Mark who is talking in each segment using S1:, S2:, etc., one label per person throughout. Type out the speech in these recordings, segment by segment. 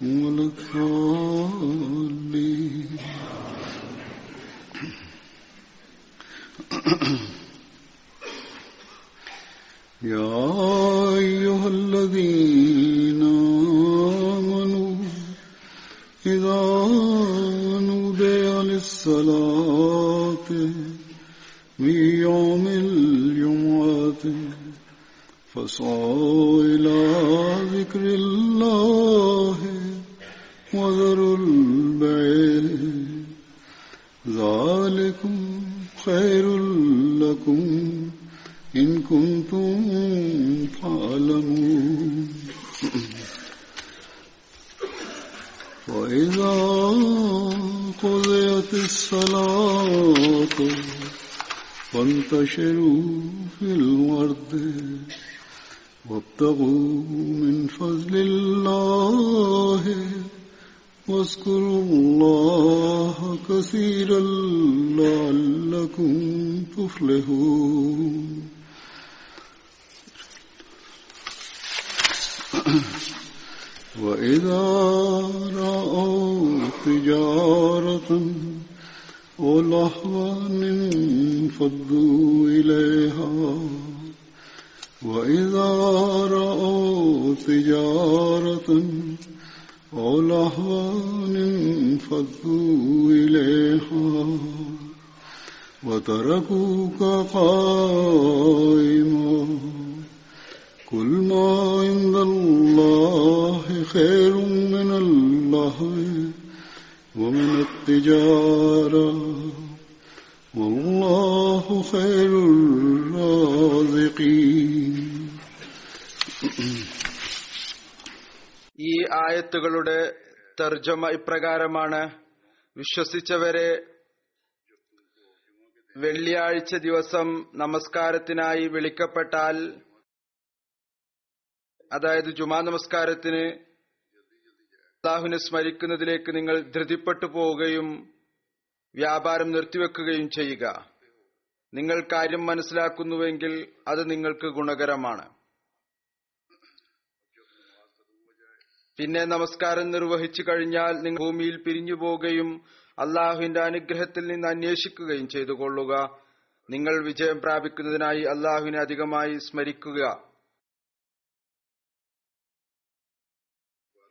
S1: Mulko ആയത്തുകളുടെ തർജമ ഇപ്രകാരമാണ്. വിശ്വസിച്ചവരെ വെള്ളിയാഴ്ച ദിവസം നമസ്കാരത്തിനായി വിളിക്കപ്പെട്ടാൽ അതായത് ജുമാ നമസ്കാരത്തിന് അള്ളാഹുവിനെ സ്മരിക്കുന്നതിലേക്ക് നിങ്ങൾ ധൃതിപ്പെട്ടു പോവുകയും വ്യാപാരം നിർത്തിവെക്കുകയും ചെയ്യുക. നിങ്ങൾ കാര്യം മനസ്സിലാക്കുന്നുവെങ്കിൽ അത് നിങ്ങൾക്ക് ഗുണകരമാണ്. പിന്നെ നമസ്കാരം നിർവഹിച്ചു കഴിഞ്ഞാൽ നിങ്ങൾ ഭൂമിയിൽ പിരിഞ്ഞു പോവുകയും അള്ളാഹുവിന്റെ അനുഗ്രഹത്തിൽ നിന്ന് അന്വേഷിക്കുകയും ചെയ്തു കൊള്ളുക. നിങ്ങൾ വിജയം പ്രാപിക്കുന്നതിനായി അള്ളാഹുവിനെ അധികമായി സ്മരിക്കുക.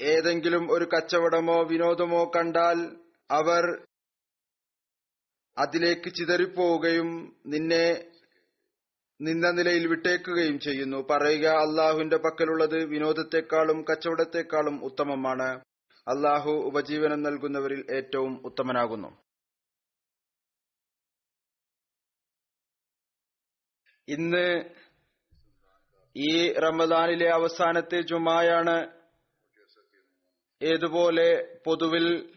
S1: ഏതെങ്കിലും ഒരു കച്ചവടമോ വിനോദമോ കണ്ടാൽ അവർ അതിലേക്ക് ചിതറിപ്പോവുകയും നിന്നെ നിന്ന നിലയിൽ വിട്ടേക്കുകയും ചെയ്യുന്നു. പറയുക അള്ളാഹുവിന്റെ പക്കലുള്ളത് വിനോദത്തെക്കാളും കച്ചവടത്തെക്കാളും ഉത്തമമാണ്. അള്ളാഹു ഉപജീവനം നൽകുന്നവരിൽ ഏറ്റവും ഉത്തമനാകുന്നു. ഇന്ന് ഈ റമദാനിലെ അവസാനത്തെ ജുമായാണ് ഏതുപോലെ പൊതുവിൽ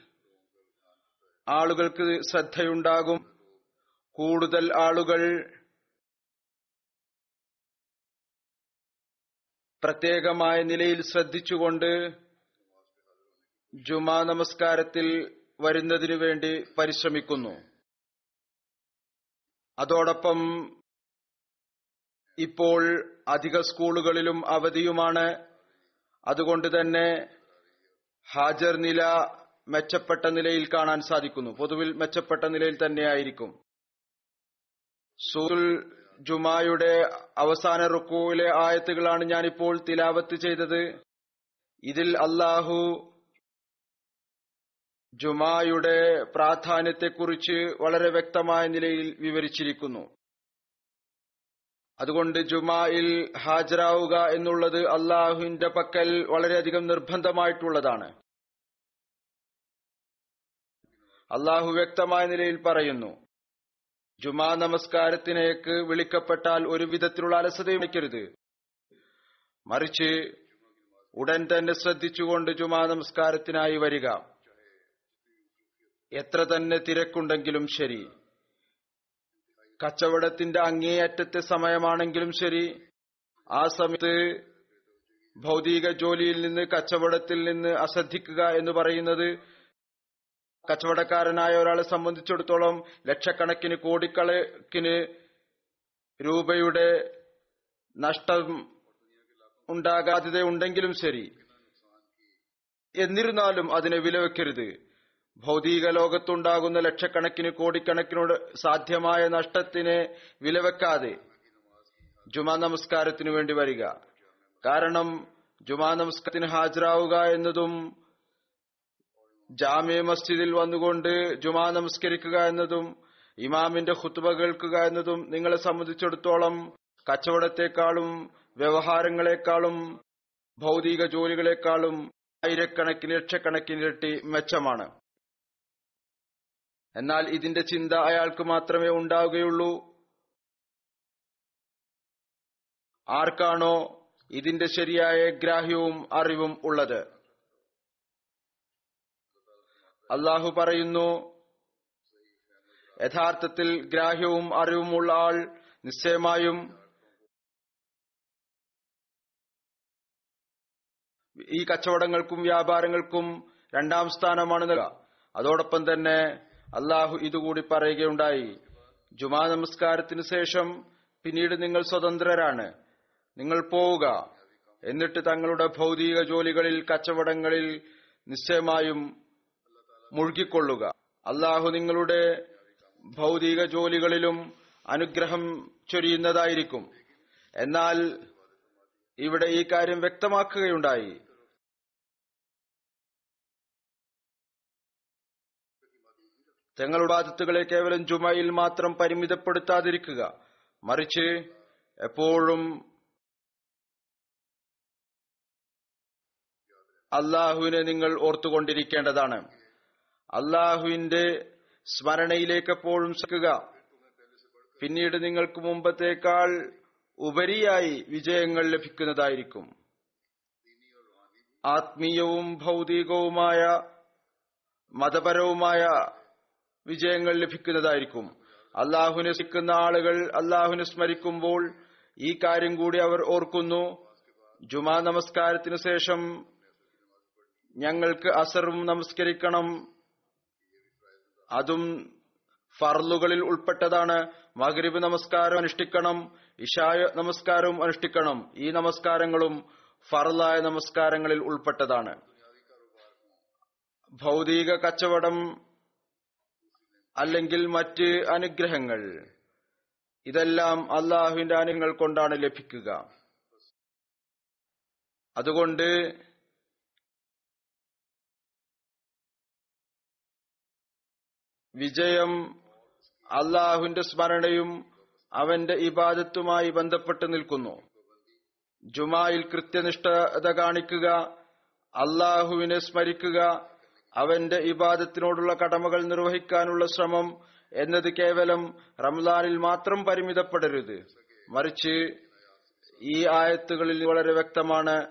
S1: ആളുകൾക്ക് ശ്രദ്ധയുണ്ടാകും. കൂടുതൽ ആളുകൾ പ്രത്യേകമായ നിലയിൽ ശ്രദ്ധിച്ചുകൊണ്ട് ജുമാ നമസ്കാരത്തിൽ വരുന്നതിനു വേണ്ടി പരിശ്രമിക്കുന്നു. അതോടൊപ്പം ഇപ്പോൾ അധിക സ്കൂളുകളിലും അവധിയുമാണ്. അതുകൊണ്ട് തന്നെ ഹാജർ നില മെച്ചപ്പെട്ട നിലയിൽ കാണാൻ സാധിക്കുന്നു. പൊതുവിൽ മെച്ചപ്പെട്ട നിലയിൽ തന്നെയായിരിക്കും. സൂറുൽ ജുമായുടെ അവസാന റുക്കുവിലെ ആയത്തുകളാണ് ഞാനിപ്പോൾ തിലാവത്ത് ചെയ്തത്. ഇതിൽ അള്ളാഹു ജുമായുടെ പ്രാധാന്യത്തെക്കുറിച്ച് വളരെ വ്യക്തമായ നിലയിൽ വിവരിച്ചിരിക്കുന്നു. അതുകൊണ്ട് ജുമായിൽ ഹാജരാവുക എന്നുള്ളത് അള്ളാഹുവിന്റെ പക്കൽ വളരെയധികം നിർബന്ധമായിട്ടുള്ളതാണ്. അള്ളാഹു വ്യക്തമായ നിലയിൽ പറയുന്നു ജുമാ നമസ്കാരത്തിനേക്ക് വിളിക്കപ്പെട്ടാൽ ഒരു വിധത്തിലുള്ള അലസതയും വയ്ക്കരുത് മറിച്ച് ഉടൻ തന്നെ ശ്രദ്ധിച്ചുകൊണ്ട് ജുമാ നമസ്കാരത്തിനായി വരിക. എത്ര തന്നെ തിരക്കുണ്ടെങ്കിലും ശരി. കച്ചവടത്തിന്റെ അങ്ങേയറ്റത്തെ സമയമാണെങ്കിലും ശരി. ആ സമയത്ത് ഭൗതിക ജോലിയിൽ നിന്ന് കച്ചവടത്തിൽ നിന്ന് അശ്രദ്ധിക്കുക എന്ന് പറയുന്നത് കച്ചവടക്കാരനായ ഒരാളെ സംബന്ധിച്ചിടത്തോളം ലക്ഷക്കണക്കിന് കോടിക്കണക്കിന് രൂപയുടെ നഷ്ടം ഉണ്ടാകാതിയുണ്ടെങ്കിലും ശരി. എന്നിരുന്നാലും അതിനെ വിലവെക്കരുത്. ഭൗതിക ലോകത്തുണ്ടാകുന്ന ലക്ഷക്കണക്കിന് കോടിക്കണക്കിനോട് സാധ്യമായ നഷ്ടത്തിനെ വിലവെക്കാതെ ജുമാ നമസ്കാരത്തിനു വേണ്ടി വരിക. കാരണം ജുമാ നമസ്കാരത്തിന് ഹാജരാവുക എന്നതും ജാമ്യ മസ്ജിദിൽ വന്നുകൊണ്ട് ജുമാ നമസ്കരിക്കുക എന്നതും ഇമാമിന്റെ ഹുത്തുബ കേൾക്കുക എന്നതും നിങ്ങളെ സംബന്ധിച്ചിടത്തോളം കച്ചവടത്തെക്കാളും വ്യവഹാരങ്ങളെക്കാളും ഭൗതിക ജോലികളെക്കാളും ആയിരക്കണക്കിന് ലക്ഷക്കണക്കിന് ഇരട്ടി മെച്ചമാണ്. എന്നാൽ ഇതിന്റെ ചിന്ത അയാൾക്ക് മാത്രമേ ഉണ്ടാവുകയുള്ളൂ. ആർക്കാണോ ഇതിന്റെ ശരിയായ ഗ്രാഹ്യവും അറിവും ഉള്ളത്? അള്ളാഹു പറയുന്നു യഥാർത്ഥത്തിൽ ഗ്രാഹ്യവും അറിവുമുള്ള ആൾ നിശ്ചയമായും ഈ കച്ചവടങ്ങൾക്കും വ്യാപാരങ്ങൾക്കും രണ്ടാം സ്ഥാനമാണ് നൽകുക. അതോടൊപ്പം തന്നെ അള്ളാഹു ഇതുകൂടി പറയുകയുണ്ടായി ജുമാ നമസ്കാരത്തിന് ശേഷം പിന്നീട് നിങ്ങൾ സ്വതന്ത്രരാണ് നിങ്ങൾ പോവുക. എന്നിട്ട് തങ്ങളുടെ ഭൗതിക ജോലികളിൽ കച്ചവടങ്ങളിൽ നിശ്ചയമായും മുഴുകിക്കൊള്ളുക. അള്ളാഹു നിങ്ങളുടെ ഭൗതിക ജോലികളിലും അനുഗ്രഹം ചൊരിയുന്നതായിരിക്കും. എന്നാൽ ഇവിടെ ഈ കാര്യം വ്യക്തമാക്കുകയുണ്ടായി. തങ്ങളുടെ ആദത്തുകളെ കേവലം ജുമയിൽ മാത്രം പരിമിതപ്പെടുത്താതിരിക്കുക. മറിച്ച് എപ്പോഴും അള്ളാഹുവിനെ നിങ്ങൾ ഓർത്തുകൊണ്ടിരിക്കേണ്ടതാണ്. അള്ളാഹുവിന്റെ സ്മരണയിലേക്ക് എപ്പോഴും ശ്രമിക്കുക പിന്നീട് നിങ്ങൾക്ക് മുമ്പത്തേക്കാൾ ഉപരിയായി വിജയങ്ങൾ ലഭിക്കുന്നതായിരിക്കും. ആത്മീയവും ഭൗതികവുമായ മതപരവുമായ വിജയങ്ങൾ ലഭിക്കുന്നതായിരിക്കും. അള്ളാഹുവിനെ സിക്കുന്ന ആളുകൾ അള്ളാഹുവിനെ സ്മരിക്കുമ്പോൾ ഈ കാര്യം കൂടി അവർ ഓർക്കുന്നു. ജുമാ നമസ്കാരത്തിനു ശേഷം ഞങ്ങൾക്ക് അസറും നമസ്കരിക്കണം. അതും ഫർലുകളിൽ ഉൾപ്പെട്ടതാണ്. മഗ്രിബ് നമസ്കാരം അനുഷ്ഠിക്കണം ഇഷായ നമസ്കാരവും അനുഷ്ഠിക്കണം. ഈ നമസ്കാരങ്ങളും ഫർലായ നമസ്കാരങ്ങളിൽ ഉൾപ്പെട്ടതാണ്. ഭൗതിക കച്ചവടം അല്ലെങ്കിൽ മറ്റ് അനുഗ്രഹങ്ങൾ ഇതെല്ലാം അള്ളാഹുവിന്റെ അനുഗ്രഹങ്ങൾ കൊണ്ടാണ് ലഭിക്കുക. അതുകൊണ്ട് വിജയം അള്ളാഹുവിന്റെ സ്മരണയും അവന്റെ ഇബാദത്തുമായി ബന്ധപ്പെട്ട് നിൽക്കുന്നു. ജുമായിൽ കൃത്യനിഷ്ഠത കാണിക്കുക അള്ളാഹുവിനെ സ്മരിക്കുക അവന്റെ ഇബാദത്തിനോടുള്ള കടമകൾ നിർവഹിക്കാനുള്ള ശ്രമം എന്നത് കേവലം റംലാനിൽ മാത്രം പരിമിതപ്പെടരുത്. മറിച്ച് ഈ ആയത്തുകളിൽ വളരെ വ്യക്തമാണ്.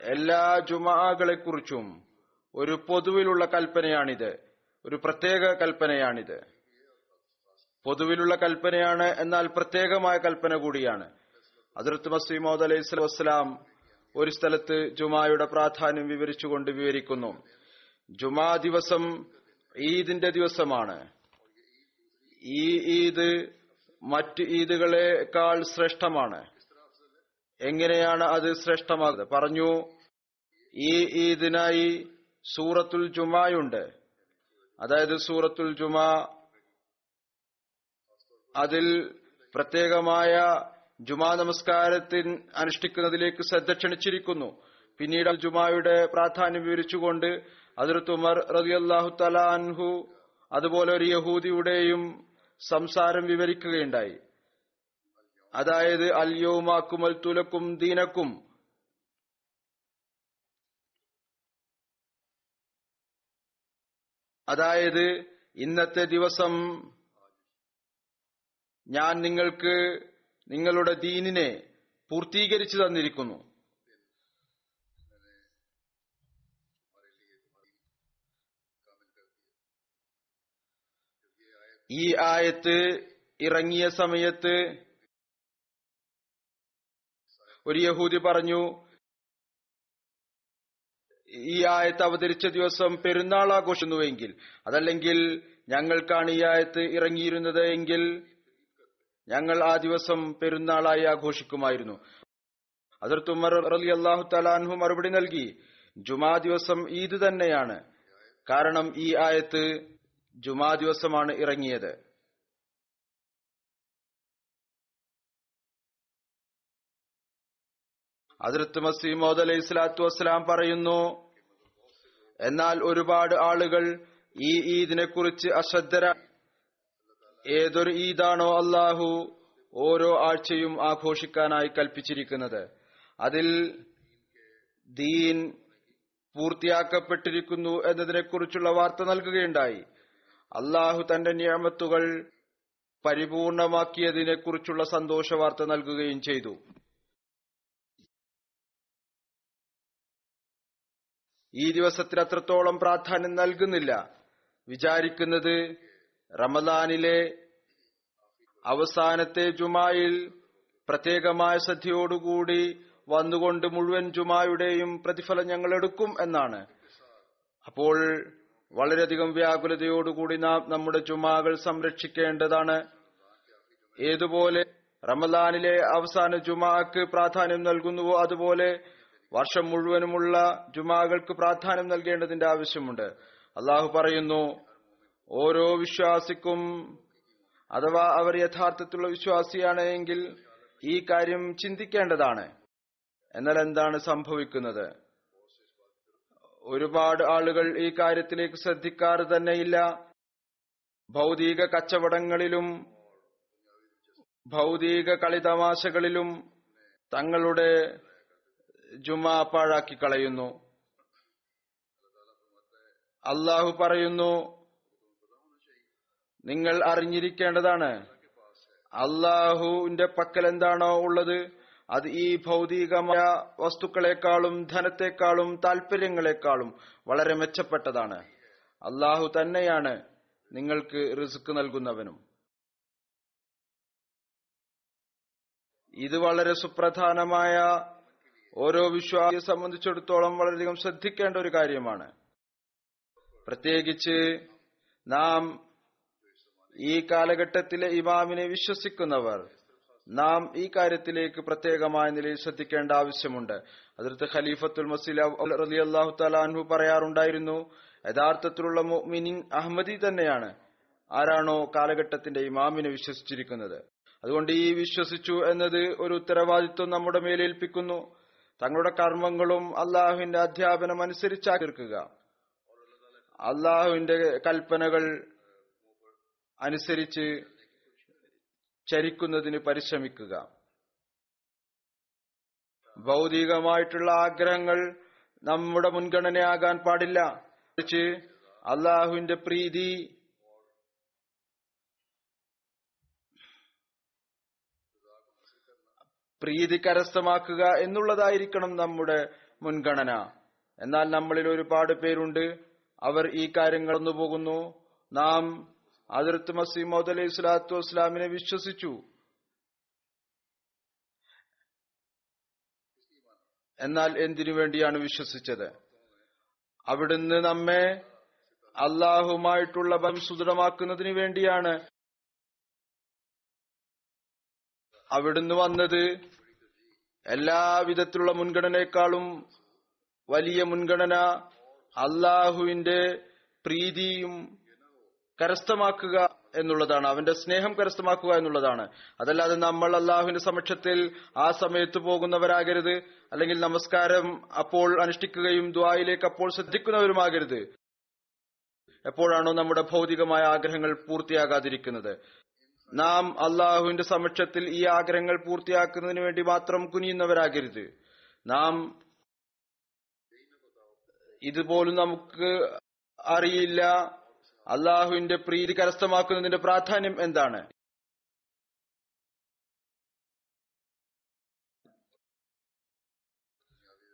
S1: എല്ലാ ജുമാകളെക്കുറിച്ചും ഒരു പൊതുവിലുള്ള കൽപ്പനയാണിത്. ഒരു പ്രത്യേക കൽപ്പനയാണിത്. പൊതുവിലുള്ള കൽപ്പനയാണ് എന്നാൽ പ്രത്യേകമായ കൽപ്പന കൂടിയാണ്. അതിർത്ത് മസീമോദ് അലൈഹി വസ്സലാം ഒരു സ്ഥലത്ത് ജുമായുടെ പ്രാധാന്യം വിവരിച്ചുകൊണ്ട് വിവരിക്കുന്നു. ജുമാ ദിവസം ഈദിന്റെ ദിവസമാണ്. ഈ ഈദ് മറ്റ് ഈദുകളെക്കാൾ ശ്രേഷ്ഠമാണ്. എങ്ങനെയാണ് അത് ശ്രേഷ്ഠമാകുന്നത്? പറഞ്ഞു ഈ ഈദിനായി സൂറത്തുൽ ജുമായുണ്ട് അതായത് സൂറത്തുൽ ജുമാ അതിൽ പ്രത്യേകമായ ജുമാ നമസ്കാരത്തിൽ അനുഷ്ഠിക്കുന്നതിലേക്ക് ശ്രദ്ധ ക്ഷണിച്ചിരിക്കുന്നു. പിന്നീട് ജുമായുടെ പ്രാധാന്യം വിവരിച്ചുകൊണ്ട് അതിർത്ത് ഉമർ റളിയല്ലാഹു തആല അൻഹു അതുപോലെ ഒരു യഹൂദിയുടെയും സംസാരം വിവരിക്കുകയുണ്ടായി. അതായത് അൽ യോമാക്കും അൽ തുലക്കും ദീനക്കും അതായത് ഇന്നത്തെ ദിവസം ഞാൻ നിങ്ങൾക്ക് നിങ്ങളുടെ ദീനിനെ പൂർത്തീകരിച്ചു തന്നിരിക്കുന്നു. ഈ ആയത്ത് ഇറങ്ങിയ സമയത്ത് ഒരു യഹൂദി പറഞ്ഞു ഈ ആയത്ത് അവതരിച്ച ദിവസം പെരുന്നാൾ ആഘോഷിക്കുന്നുവെങ്കിൽ അതല്ലെങ്കിൽ ഞങ്ങൾക്കാണ് ഈ ആയത്ത് ഇറങ്ങിയിരുന്നത് എങ്കിൽ ഞങ്ങൾ ആ ദിവസം പെരുന്നാളായി ആഘോഷിക്കുമായിരുന്നു. അതിർത്ത് ഉമർ അലി അള്ളാഹു തലാൻഹു മറുപടി നൽകി ജുമാ ദിവസം ഈദ് തന്നെയാണ്. കാരണം ഈ ആയത്ത് ജുമാ ദിവസമാണ് ഇറങ്ങിയത്. അതിർത്ത് മസീമോദ് അലൈഹി സ്വലാത്തു വസ്സലാം പറയുന്നു എന്നാൽ ഒരുപാട് ആളുകൾ ഈ ഈദിനെ കുറിച്ച് അശ്രദ്ധര ഏതൊരു ഈദാണോ അള്ളാഹു ഓരോ ആഴ്ചയും ആഘോഷിക്കാനായി കൽപ്പിച്ചിരിക്കുന്നത്. അതിൽ ദീൻ പൂർത്തിയാക്കപ്പെട്ടിരിക്കുന്നു എന്നതിനെക്കുറിച്ചുള്ള വാർത്ത നൽകുകയുണ്ടായി. അള്ളാഹു തന്റെ നിയമത്തുകൾ പരിപൂർണമാക്കിയതിനെക്കുറിച്ചുള്ള സന്തോഷ വാർത്ത നൽകുകയും ചെയ്തു. ഈ ദിവസത്തിന് അത്രത്തോളം പ്രാധാന്യം നൽകുന്നില്ല. വിചാരിക്കുന്നത് റമദാനിലെ അവസാനത്തെ ജുമായിൽ പ്രത്യേകമായ ശ്രദ്ധയോടുകൂടി വന്നുകൊണ്ട് മുഴുവൻ ജുമായുടെയും പ്രതിഫലം ഞങ്ങൾ എടുക്കും എന്നാണ്. അപ്പോൾ വളരെയധികം വ്യാകുലതയോടുകൂടി നാം നമ്മുടെ ജുമാകൾ സംരക്ഷിക്കേണ്ടതാണ്. ഏതുപോലെ റമദാനിലെ അവസാന ജുമാക്ക് പ്രാധാന്യം നൽകുന്നുവോ അതുപോലെ വർഷം മുഴുവനുമുള്ള ജുമാകൾക്ക് പ്രാധാന്യം നൽകേണ്ടതിന്റെ ആവശ്യമുണ്ട്. അള്ളാഹു പറയുന്നു ഓരോ വിശ്വാസിക്കും അഥവാ അവർ യഥാർത്ഥത്തിലുള്ള വിശ്വാസിയാണ് എങ്കിൽ ഈ കാര്യം ചിന്തിക്കേണ്ടതാണ്. എന്നാൽ എന്താണ് സംഭവിക്കുന്നത്? ഒരുപാട് ആളുകൾ ഈ കാര്യത്തിലേക്ക് ശ്രദ്ധിക്കാറ് തന്നെയില്ല. ഭൗതിക കച്ചവടങ്ങളിലും ഭൗതിക കളിതമാശകളിലും തങ്ങളുടെ ജുമാ പാഴാക്കി കളയുന്നു. അള്ളാഹു പറയുന്നു നിങ്ങൾ അറിഞ്ഞിരിക്കേണ്ടതാണ് അള്ളാഹുവിന്റെ പക്കൽ എന്താണോ ഉള്ളത് അത് ഈ ഭൗതികമായ വസ്തുക്കളെക്കാളും ധനത്തെക്കാളും താല്പര്യങ്ങളെക്കാളും വളരെ മെച്ചപ്പെട്ടതാണ്. അള്ളാഹു തന്നെയാണ് നിങ്ങൾക്ക് റിസ്ക് നൽകുന്നവനും. ഇത് വളരെ സുപ്രധാനമായ ഓരോ വിശ്വാസിയെ സംബന്ധിച്ചിടത്തോളം വളരെയധികം ശ്രദ്ധിക്കേണ്ട ഒരു കാര്യമാണ്. പ്രത്യേകിച്ച് നാം ഈ കാലഘട്ടത്തിലെ ഇമാമിനെ വിശ്വസിക്കുന്നവർ നാം ഈ കാര്യത്തിലേക്ക് പ്രത്യേകമായ നിലയിൽ ശ്രദ്ധിക്കേണ്ട ആവശ്യമുണ്ട്. അതിർത്ത് ഖലീഫത്തുൽ മസീല റലി അള്ളാഹു തലാൻഹു പറയാറുണ്ടായിരുന്നു യഥാർത്ഥത്തിലുള്ള മുഅ്മിനീൻ അഹമ്മദി തന്നെയാണ്. ആരാണോ കാലഘട്ടത്തിന്റെ ഇമാമിനെ വിശ്വസിച്ചിരിക്കുന്നത്. അതുകൊണ്ട് ഈ വിശ്വസിച്ചു എന്നത് ഒരു ഉത്തരവാദിത്വം നമ്മുടെ മേലേൽപ്പിക്കുന്നു. തങ്ങളുടെ കർമ്മങ്ങളും അള്ളാഹുവിന്റെ അധ്യാപനം അനുസരിച്ചാ തീർക്കുക അള്ളാഹുവിന്റെ കൽപ്പനകൾ അനുസരിച്ച് ചരിക്കുന്നതിന് പരിശ്രമിക്കുക. ഭൗതികമായിട്ടുള്ള ആഗ്രഹങ്ങൾ നമ്മുടെ മുൻഗണനയാകാൻ പാടില്ല. അള്ളാഹുവിന്റെ പ്രീതി പ്രീതി കരസ്ഥമാക്കുക എന്നുള്ളതായിരിക്കണം നമ്മുടെ മുൻഗണന. എന്നാൽ നമ്മളിൽ ഒരുപാട് പേരുണ്ട്. അവർ ഈ കാര്യങ്ങൾ പോകുന്നു. നാം അതിർത്ത് മസീമോദ് അലൈഹി സ്വലാത്തു വസ്ലാമിനെ വിശ്വസിച്ചു. എന്നാൽ എന്തിനു വേണ്ടിയാണ് വിശ്വസിച്ചത്? അവിടുന്ന് നമ്മെ അള്ളാഹുമായിട്ടുള്ള ബന്ധം സുദൃഢമാക്കുന്നതിന് വേണ്ടിയാണ് അവിടുന്ന് വന്നത് എല്ലാ വിധത്തിലുള്ള മുൻഗണനയെക്കാളും വലിയ മുൻഗണന അള്ളാഹുവിന്റെ പ്രീതിയും കരസ്ഥമാക്കുക എന്നുള്ളതാണ്. അവന്റെ സ്നേഹം കരസ്ഥമാക്കുക എന്നുള്ളതാണ്. അതല്ലാതെ നമ്മൾ അള്ളാഹുവിന്റെ സമക്ഷത്തിൽ ആ സമയത്ത് പോകുന്നവരാകരുത്. അല്ലെങ്കിൽ നമസ്കാരം അപ്പോൾ അനുഷ്ഠിക്കുകയും ദ്വായിലേക്ക് അപ്പോൾ ശ്രദ്ധിക്കുന്നവരുമാകരുത്. എപ്പോഴാണോ നമ്മുടെ ഭൗതികമായ ആഗ്രഹങ്ങൾ പൂർത്തിയാകാതിരിക്കുന്നത്. നാം അള്ളാഹുവിന്റെ സമക്ഷത്തിൽ ഈ ആഗ്രഹങ്ങൾ പൂർത്തിയാക്കുന്നതിന് വേണ്ടി മാത്രം കുനിയുന്നവരാകരുത്. നാം ഇതുപോലും നമുക്ക് അറിയില്ല. അള്ളാഹുവിന്റെ പ്രീതി കരസ്ഥമാക്കുന്നതിന്റെ പ്രാധാന്യം എന്താണ്?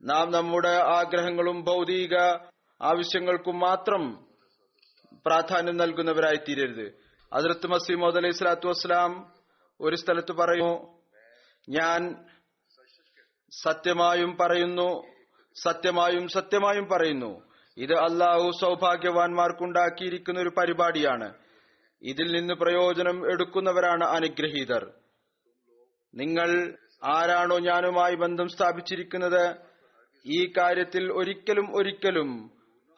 S1: നാം നമ്മുടെ ആഗ്രഹങ്ങളും ഭൗതിക ആവശ്യങ്ങൾക്കും മാത്രം പ്രാധാന്യം നൽകുന്നവരായി തീരരുത് അതിർത്ത് മസീമോദ് അലൈഹി സ്വലാത്തു വസ്സലാം ഒരു സ്ഥലത്ത് പറയുന്നു ഞാൻ സത്യമായും പറയുന്നു സത്യമായും സത്യമായും പറയുന്നു. ഇത് അള്ളാഹു സൗഭാഗ്യവാന്മാർക്കുണ്ടാക്കിയിരിക്കുന്ന ഒരു പരിപാടിയാണ്. ഇതിൽ നിന്ന് പ്രയോജനം എടുക്കുന്നവരാണ് അനുഗ്രഹീതർ. നിങ്ങൾ ആരാണോ ഞാനുമായി ബന്ധം സ്ഥാപിച്ചിരിക്കുന്നത് ഈ കാര്യത്തിൽ ഒരിക്കലും ഒരിക്കലും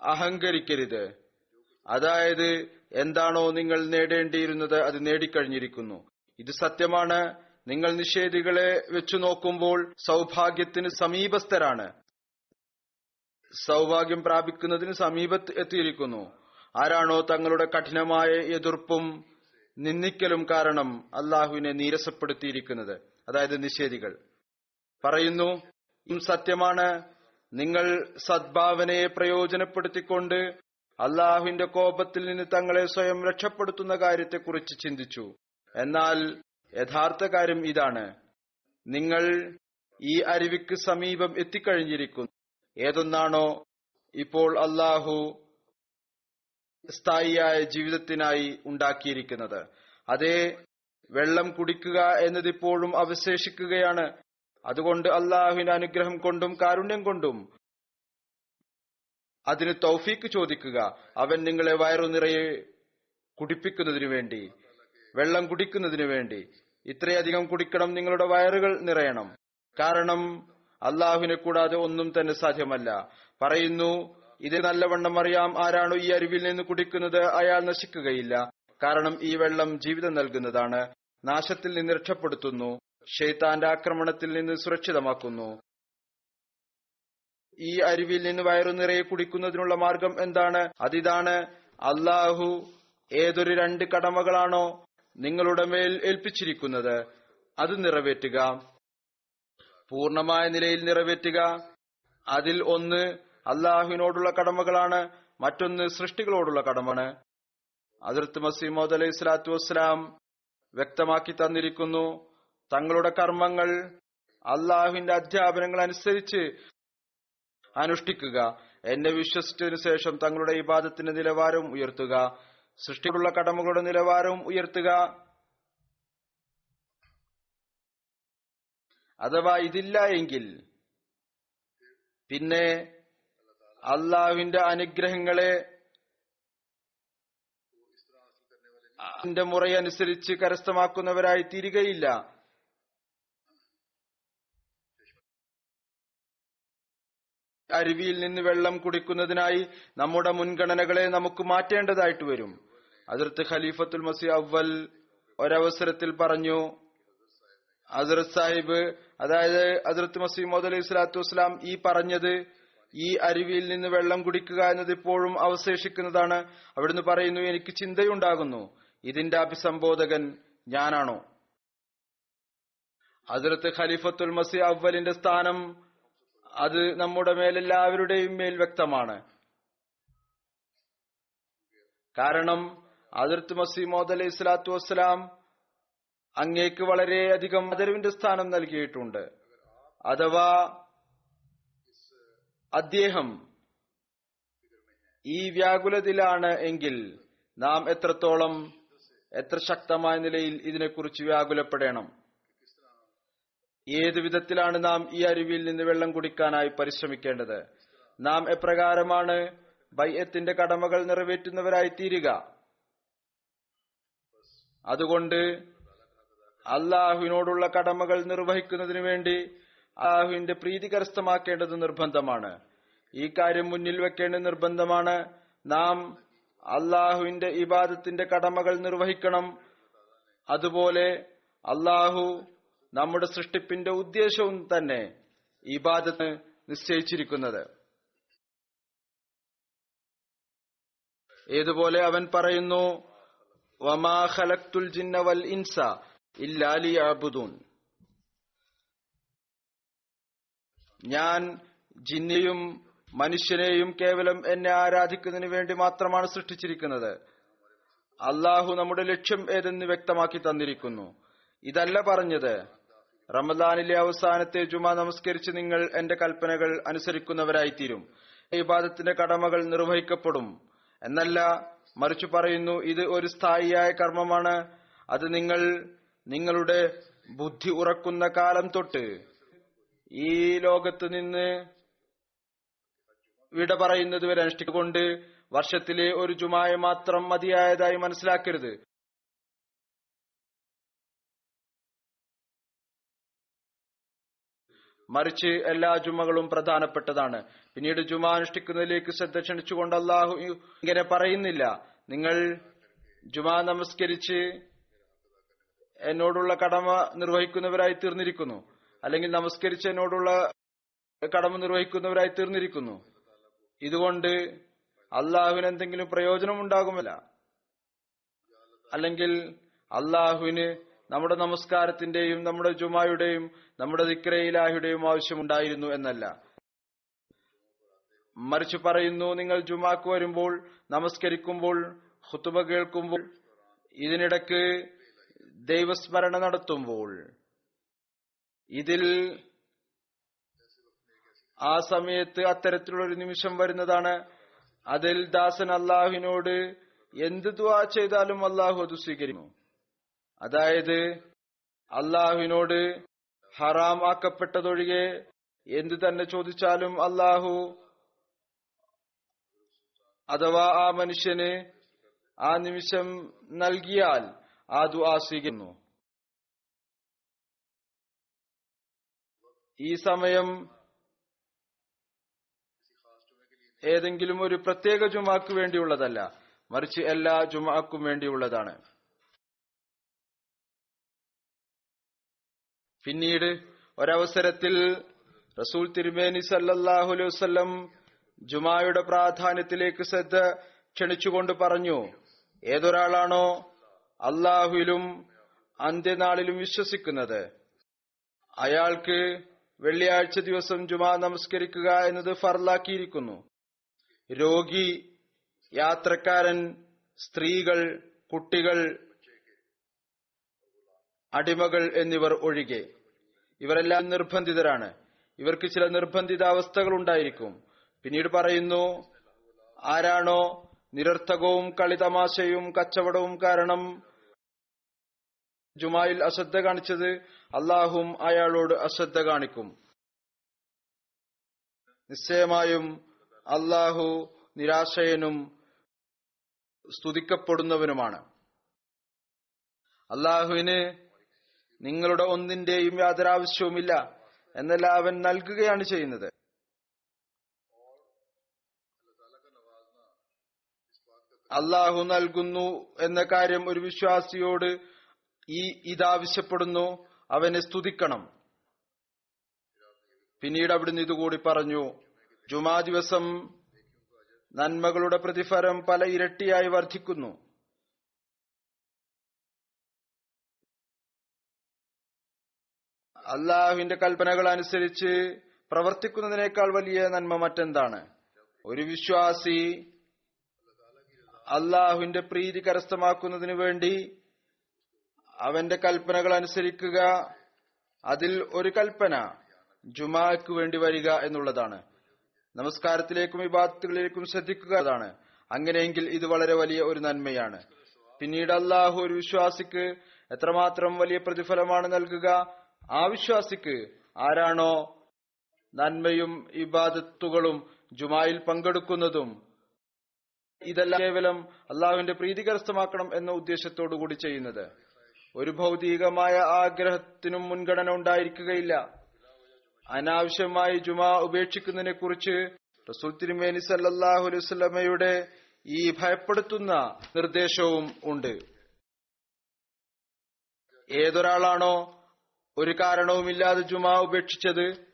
S1: അഹങ്കരിക്കരുത്. അതായത് എന്താണോ നിങ്ങൾ നേടേണ്ടിയിരുന്നത് അത് നേടിക്കഴിഞ്ഞിരിക്കുന്നു. ഇത് സത്യമാണ്. നിങ്ങൾ നിഷേധികളെ വെച്ചു നോക്കുമ്പോൾ സൗഭാഗ്യത്തിന് സമീപസ്ഥരാണ്. സൗഭാഗ്യം പ്രാപിക്കുന്നതിന് സമീപത്ത് എത്തിയിരിക്കുന്നു. ആരാണോ തങ്ങളുടെ കഠിനമായ എതിർപ്പും നിന്ദിക്കലും കാരണം അള്ളാഹുവിനെ നീരസപ്പെടുത്തിയിരിക്കുന്നത്. അതായത് നിഷേധികൾ. പറയുന്നു സത്യമാണ്. നിങ്ങൾ സദ്ഭാവനയെ പ്രയോജനപ്പെടുത്തിക്കൊണ്ട് അള്ളാഹുവിന്റെ കോപത്തിൽ നിന്ന് തങ്ങളെ സ്വയം രക്ഷപ്പെടുത്തുന്ന കാര്യത്തെക്കുറിച്ച് ചിന്തിച്ചു. എന്നാൽ യഥാർത്ഥ കാര്യം ഇതാണ്. നിങ്ങൾ ഈ അരുവിക്ക് സമീപം എത്തിക്കഴിഞ്ഞിരിക്കുന്നു. ഏതൊന്നാണോ ഇപ്പോൾ അള്ളാഹു സ്ഥായിയായ ജീവിതത്തിനായി ഉണ്ടാക്കിയിരിക്കുന്നത്. അതേ വെള്ളം കുടിക്കുക എന്നതിപ്പോഴും അവശേഷിക്കുകയാണ്. അതുകൊണ്ട് അള്ളാഹുവിന്റെ അനുഗ്രഹം കൊണ്ടും കാരുണ്യം കൊണ്ടും അതിന് തൗഫീക്ക് ചോദിക്കുക. അവൻ നിങ്ങളെ വയറു നിറയെ കുടിപ്പിക്കുന്നതിനു വേണ്ടി വെള്ളം കുടിക്കുന്നതിനു വേണ്ടി. ഇത്രയധികം കുടിക്കണം നിങ്ങളുടെ വയറുകൾ നിറയണം. കാരണം അള്ളാഹുവിനെ കൂടാതെ ഒന്നും തന്നെ സാധ്യമല്ല. പറയുന്നു ഇത് നല്ലവണ്ണം അറിയാം ആരാണോ ഈ അരുവിൽ നിന്ന് കുടിക്കുന്നത് അയാൾ നശിക്കുകയില്ല. കാരണം ഈ വെള്ളം ജീവിതം നൽകുന്നതാണ്. നാശത്തിൽ നിന്ന് രക്ഷപ്പെടുത്തുന്നു. ഷെയ്ത്താന്റെ ആക്രമണത്തിൽ നിന്ന് സുരക്ഷിതമാക്കുന്നു. ഈ അരുവിൽ നിന്ന് വയറു നിറയെ കുടിക്കുന്നതിനുള്ള മാർഗം എന്താണ്? അതിതാണ് അള്ളാഹു ഏതൊരു രണ്ട് കടമകളാണോ നിങ്ങളുടെ മേൽ ഏൽപ്പിച്ചിരിക്കുന്നത്. അത് നിറവേറ്റുക. പൂർണമായ നിലയിൽ നിറവേറ്റുക. അതിൽ ഒന്ന് അള്ളാഹുവിനോടുള്ള കടമകളാണ് മറ്റൊന്ന് സൃഷ്ടികളോടുള്ള കടമാണ് അതിർത്ത് മസീമോദ് അലൈഹി സ്വലാത്തു വസ്സലാം വ്യക്തമാക്കി തന്നിരിക്കുന്നു തങ്ങളുടെ കർമ്മങ്ങൾ അള്ളാഹുവിന്റെ അധ്യാപനങ്ങൾ അനുസരിച്ച് അനുഷ്ഠിക്കുക. എന്നെ വിശ്വസിച്ചതിനു ശേഷം തങ്ങളുടെ ഇബാദത്തിന്റെ നിലവാരവും ഉയർത്തുക. സൃഷ്ടിക്കുള്ള കടമകളുടെ നിലവാരവും ഉയർത്തുക. അഥവാ ഇതില്ല എങ്കിൽ പിന്നെ അള്ളാഹുവിന്റെ അനുഗ്രഹങ്ങളെ അതിന്റെ മുറയനുസരിച്ച് കരസ്ഥമാക്കുന്നവരായി തീരുകയില്ല. അരുവിയിൽ നിന്ന് വെള്ളം കുടിക്കുന്നതിനായി നമ്മുടെ മുൻഗണനകളെ നമുക്ക് മാറ്റേണ്ടതായിട്ട് വരും. അതിർത്ത് ഖലീഫത്തുൽ മസി അവൽ ഒരവസരത്തിൽ പറഞ്ഞു അസറത് സാഹിബ് അതായത് അതിർത്ത് മസീമോദ് അലൈഹി സ്വലാത്തു വസ്സലാം ഈ പറഞ്ഞത് ഈ അരുവിയിൽ നിന്ന് വെള്ളം കുടിക്കുക എന്നത് ഇപ്പോഴും അവശേഷിക്കുന്നതാണ്. അവിടുന്ന് പറയുന്നു എനിക്ക് ചിന്തയുണ്ടാകുന്നു ഇതിന്റെ അഭിസംബോധകൻ ഞാനാണോ? അതിർത്ത് ഖലീഫത്തുൽ മസി അവലിന്റെ സ്ഥാനം അത് നമ്മുടെ മേലെല്ലാവരുടെയും മേൽ വ്യക്തമാണ്. കാരണം അതിർത്ത് മസീമോദ് അലൈഹി സ്വലാത്തു വസ്സലാം അങ്ങേക്ക് വളരെയധികം ആദരവിന്റെ സ്ഥാനം നൽകിയിട്ടുണ്ട്. അഥവാ അദ്ദേഹം ഈ വ്യാകുലതയിലാണ് എങ്കിൽ നാം എത്രത്തോളം എത്ര ശക്തമായ നിലയിൽ ഇതിനെക്കുറിച്ച് വ്യാകുലപ്പെടണം. ഏത് വിധത്തിലാണ് നാം ഈ അരുവിയിൽ നിന്ന് വെള്ളം കുടിക്കാനായി പരിശ്രമിക്കേണ്ടത്? നാം എപ്രകാരമാണ് ബൈയത്തിന്റെ കടമകൾ നിറവേറ്റുന്നവരായി തീരുക അതുകൊണ്ട് അള്ളാഹുവിനോടുള്ള കടമകൾ നിർവഹിക്കുന്നതിനു വേണ്ടി അള്ളാഹുവിന്റെ പ്രീതി കരസ്ഥമാക്കേണ്ടത് നിർബന്ധമാണ്. ഈ കാര്യം മുന്നിൽ വെക്കേണ്ടത് നിർബന്ധമാണ്. നാം അള്ളാഹുവിന്റെ ഇബാദത്തിന്റെ കടമകൾ നിർവഹിക്കണം. അതുപോലെ അള്ളാഹു നമ്മുടെ സൃഷ്ടിപ്പിന്റെ ഉദ്ദേശവും തന്നെ ഇബാദത്ത് നിശ്ചയിച്ചിരിക്കുന്നത്. ഏതുപോലെ അവൻ പറയുന്നു വമാ ജിന്ന വൽ ഇൻസ ഞാൻ ജിന്നിയും മനുഷ്യനെയും കേവലം എന്നെ ആരാധിക്കുന്നതിന് വേണ്ടി മാത്രമാണ് സൃഷ്ടിച്ചിരിക്കുന്നത്. അള്ളാഹു നമ്മുടെ ലക്ഷ്യം ഏതെന്ന് വ്യക്തമാക്കി തന്നിരിക്കുന്നു. ഇതല്ല പറഞ്ഞത് റമദാനിലെ അവസാനത്തെ ജുമ നമസ്കരിച്ച് നിങ്ങൾ എന്റെ കൽപ്പനകൾ അനുസരിക്കുന്നവരായിത്തീരും. ഇബാദത്തിന്റെ കടമകൾ നിർവഹിക്കപ്പെടും. എന്നല്ല മറിച്ച് പറയുന്നു ഇത് ഒരു സ്ഥായിയായ കർമ്മമാണ്. അത് നിങ്ങൾ നിങ്ങളുടെ ബുദ്ധി ഉറക്കുന്ന കാലം തൊട്ട് ഈ ലോകത്ത് നിന്ന് വിട പറയുന്നത് വരെ അനുഷ്ഠിക്കൊണ്ട് വർഷത്തിലെ ഒരു ജുമായ മാത്രം മതിയായതായി മനസ്സിലാക്കരുത്. മറിച്ച് എല്ലാ ജുമകളും പ്രധാനപ്പെട്ടതാണ്. പിന്നീട് ജുമ അനുഷ്ഠിക്കുന്നതിലേക്ക് ശ്രദ്ധ ക്ഷണിച്ചുകൊണ്ട് അള്ളാഹു ഇങ്ങനെ പറയുന്നില്ല. നിങ്ങൾ ജുമ നമസ്കരിച്ച് എന്നോടുള്ള കടമ നിർവഹിക്കുന്നവരായി തീർന്നിരിക്കുന്നു. അല്ലെങ്കിൽ നമസ്കരിച്ച് എന്നോടുള്ള കടമ നിർവഹിക്കുന്നവരായി തീർന്നിരിക്കുന്നു. ഇതുകൊണ്ട് അള്ളാഹുവിന് എന്തെങ്കിലും പ്രയോജനം ഉണ്ടാകുമല്ല അല്ലെങ്കിൽ അള്ളാഹുവിന് നമ്മുടെ നമസ്കാരത്തിന്റെയും നമ്മുടെ ജുമായുടെയും നമ്മുടെ ദിക്രയിലാഹിയുടെയും ആവശ്യമുണ്ടായിരുന്നു എന്നല്ല. മറിച്ച് പറയുന്നു നിങ്ങൾ ജുമാക്ക് വരുമ്പോൾ നമസ്കരിക്കുമ്പോൾ ഹുത്തുബ കേൾക്കുമ്പോൾ ഇതിനിടക്ക് ദൈവസ്മരണ നടത്തുമ്പോൾ ഇതിൽ ആ സമയത്ത് അത്തരത്തിലുള്ള ഒരു നിമിഷം വരുന്നതാണ്. അതിൽ ദാസൻ അള്ളാഹുവിനോട് എന്ത് ദുവാ ചെയ്താലും അള്ളാഹു അത് സ്വീകരിക്കുന്നു അതായത് അള്ളാഹുവിനോട് ഹറാം ആക്കപ്പെട്ടതൊഴികെ എന്തു തന്നെ ചോദിച്ചാലും അള്ളാഹു അഥവാ ആ മനുഷ്യന് ആ നിമിഷം നൽകിയാൽ ആ ദുആ ഈ സമയം ഏതെങ്കിലും ഒരു പ്രത്യേക ജുമാക്ക് വേണ്ടിയുള്ളതല്ല മറിച്ച് എല്ലാ ജുമാക്കും വേണ്ടിയുള്ളതാണ്. പിന്നീട് ഒരവസരത്തിൽ റസൂൽ തിരുമേനി സല്ലല്ലാഹു അലൈഹി ജുമായുടെ പ്രാധാന്യത്തിലേക്ക് ശ്രദ്ധ ക്ഷണിച്ചുകൊണ്ട് പറഞ്ഞു ഏതൊരാളാണോ അള്ളാഹുവിലും അന്ത്യനാളിലും വിശ്വസിക്കുന്നത്? അയാൾക്ക് വെള്ളിയാഴ്ച ദിവസം ജുമാ നമസ്കരിക്കുക എന്നത് ഫർലാക്കിയിരിക്കുന്നു. രോഗി യാത്രക്കാരൻ സ്ത്രീകൾ കുട്ടികൾ അടിമകൾ എന്നിവർ ഒഴികെ. ഇവരെല്ലാം നിർബന്ധിതരാണ്. ഇവർക്ക് ചില നിർബന്ധിത അവസ്ഥകൾ ഉണ്ടായിരിക്കും. പിന്നീട് പറയുന്നു ആരാണോ നിരർത്ഥകവും കളിതമാശയും കച്ചവടവും കാരണം ജുമായിൽ അശ്രദ്ധ കാണിച്ചത് അള്ളാഹും അയാളോട് അശ്രദ്ധ കാണിക്കും. നിശ്ചയമായും അള്ളാഹു നിരാശയനും സ്തുതിക്കപ്പെടുന്നവനുമാണ്. അള്ളാഹുവിന് നിങ്ങളുടെ ഒന്നിന്റെയും യാതൊരു ആവശ്യവുമില്ല എന്നല്ല അവൻ നൽകുകയാണ് ചെയ്യുന്നത്. അള്ളാഹു നൽകുന്നു എന്ന കാര്യം ഒരു വിശ്വാസിയോട് ഈ ഇതാവശ്യപ്പെടുന്നു അവനെ സ്തുതിക്കണം. പിന്നീട് അവിടുന്ന് ഇതുകൂടി പറഞ്ഞു ജുമാ ദിവസം നന്മകളുടെ പ്രതിഫലം പല ഇരട്ടിയായി വർദ്ധിക്കുന്നു. അള്ളാഹുവിന്റെ കൽപ്പനകൾ അനുസരിച്ച് പ്രവർത്തിക്കുന്നതിനേക്കാൾ വലിയ നന്മ മറ്റെന്താണ്? ഒരു വിശ്വാസി അള്ളാഹുവിന്റെ പ്രീതി കരസ്ഥമാക്കുന്നതിനു വേണ്ടി അവന്റെ കൽപ്പനകൾ അനുസരിക്കുക. അതിൽ ഒരു കൽപ്പന ജുമാക്ക് വേണ്ടി വരിക എന്നുള്ളതാണ്. നമസ്കാരത്തിലേക്കും വിവാദത്തുകളിലേക്കും ശ്രദ്ധിക്കുക അതാണ്. അങ്ങനെയെങ്കിൽ ഇത് വളരെ വലിയ ഒരു നന്മയാണ്. പിന്നീട് അള്ളാഹു ഒരു വിശ്വാസിക്ക് എത്രമാത്രം വലിയ പ്രതിഫലമാണ് നൽകുക? ആ വിശ്വാസിക്ക് ആരാണോ നന്മയും ഇബാദത്തുകളും ജുമായിൽ പങ്കെടുക്കുന്നതും ഇതെല്ലാം കേവലം അള്ളാഹുവിന്റെ പ്രീതി കരസ്ഥമാക്കണം എന്ന ഉദ്ദേശത്തോടു കൂടി ചെയ്യുന്നത്. ഒരു ഭൗതികമായ ആഗ്രഹത്തിനും മുൻഗണന ഉണ്ടായിരിക്കുകയില്ല. അനാവശ്യമായി ജുമാ ഉപേക്ഷിക്കുന്നതിനെ കുറിച്ച് റസൂൽ തിരുമേനി സല്ലാഹു ഈ ഭയപ്പെടുത്തുന്ന നിർദ്ദേശവും ഉണ്ട്. ഏതൊരാളാണോ ഒരു കാരണവുമില്ലാതെ ജുമാ ഉപേക്ഷിച്ചത്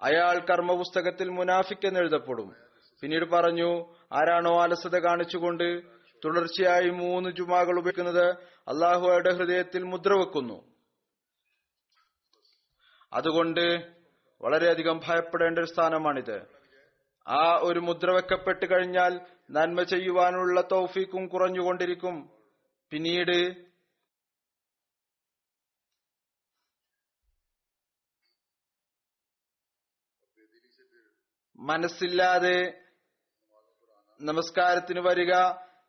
S1: അയാൾ കർമ്മപുസ്തകത്തിൽ മുനാഫിക് എന്ന് എഴുതപ്പെടും. പിന്നീട് പറഞ്ഞു ആരാണോ അലസത കാണിച്ചുകൊണ്ട് തുടർച്ചയായി മൂന്ന് ജുമാകൾ ഉപയോഗിക്കുന്നത് അള്ളാഹുയുടെ ഹൃദയത്തിൽ മുദ്ര വെക്കുന്നു. അതുകൊണ്ട് വളരെയധികം ഭയപ്പെടേണ്ട ഒരു സ്ഥാനമാണിത്. ആ ഒരു മുദ്ര വെക്കപ്പെട്ട് കഴിഞ്ഞാൽ നന്മ ചെയ്യുവാനുള്ള തൗഫീക്കും കുറഞ്ഞുകൊണ്ടിരിക്കും. പിന്നീട് മനസ്സില്ലാതെ നമസ്കാരത്തിന് വരിക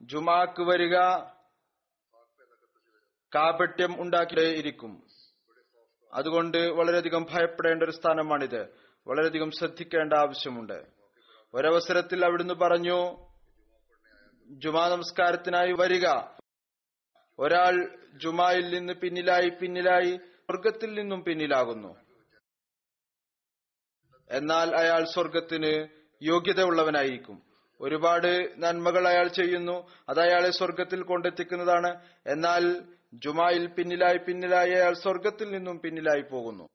S1: ജുമാക്ക് വരിക കാപട്യം ഉണ്ടാക്കിയിരിക്കും. അതുകൊണ്ട് വളരെയധികം ഭയപ്പെടേണ്ട ഒരു സ്ഥാനമാണിത്. വളരെയധികം ശ്രദ്ധിക്കേണ്ട ആവശ്യമുണ്ട്. ഒരവസരത്തിൽ അവിടുന്ന് പറഞ്ഞു ജുമാ നമസ്കാരത്തിനായി വരിക. ഒരാൾ ജുമായിൽ നിന്ന് പിന്നിലായി പിന്നിലായി സ്വർഗത്തിൽ നിന്നും പിന്നിലാകുന്നു. എന്നാൽ അയാൾ സ്വർഗത്തിന് യോഗ്യതയുള്ളവനായിരിക്കും. ഒരുപാട് നന്മകൾ അയാൾ ചെയ്യുന്നു. അത് അയാളെ സ്വർഗത്തിൽ കൊണ്ടെത്തിക്കുന്നതാണ്. എന്നാൽ ജുമായിൽ പിന്നിലായി പിന്നിലായി അയാൾ സ്വർഗത്തിൽ നിന്നും പിന്നിലായി പോകുന്നു.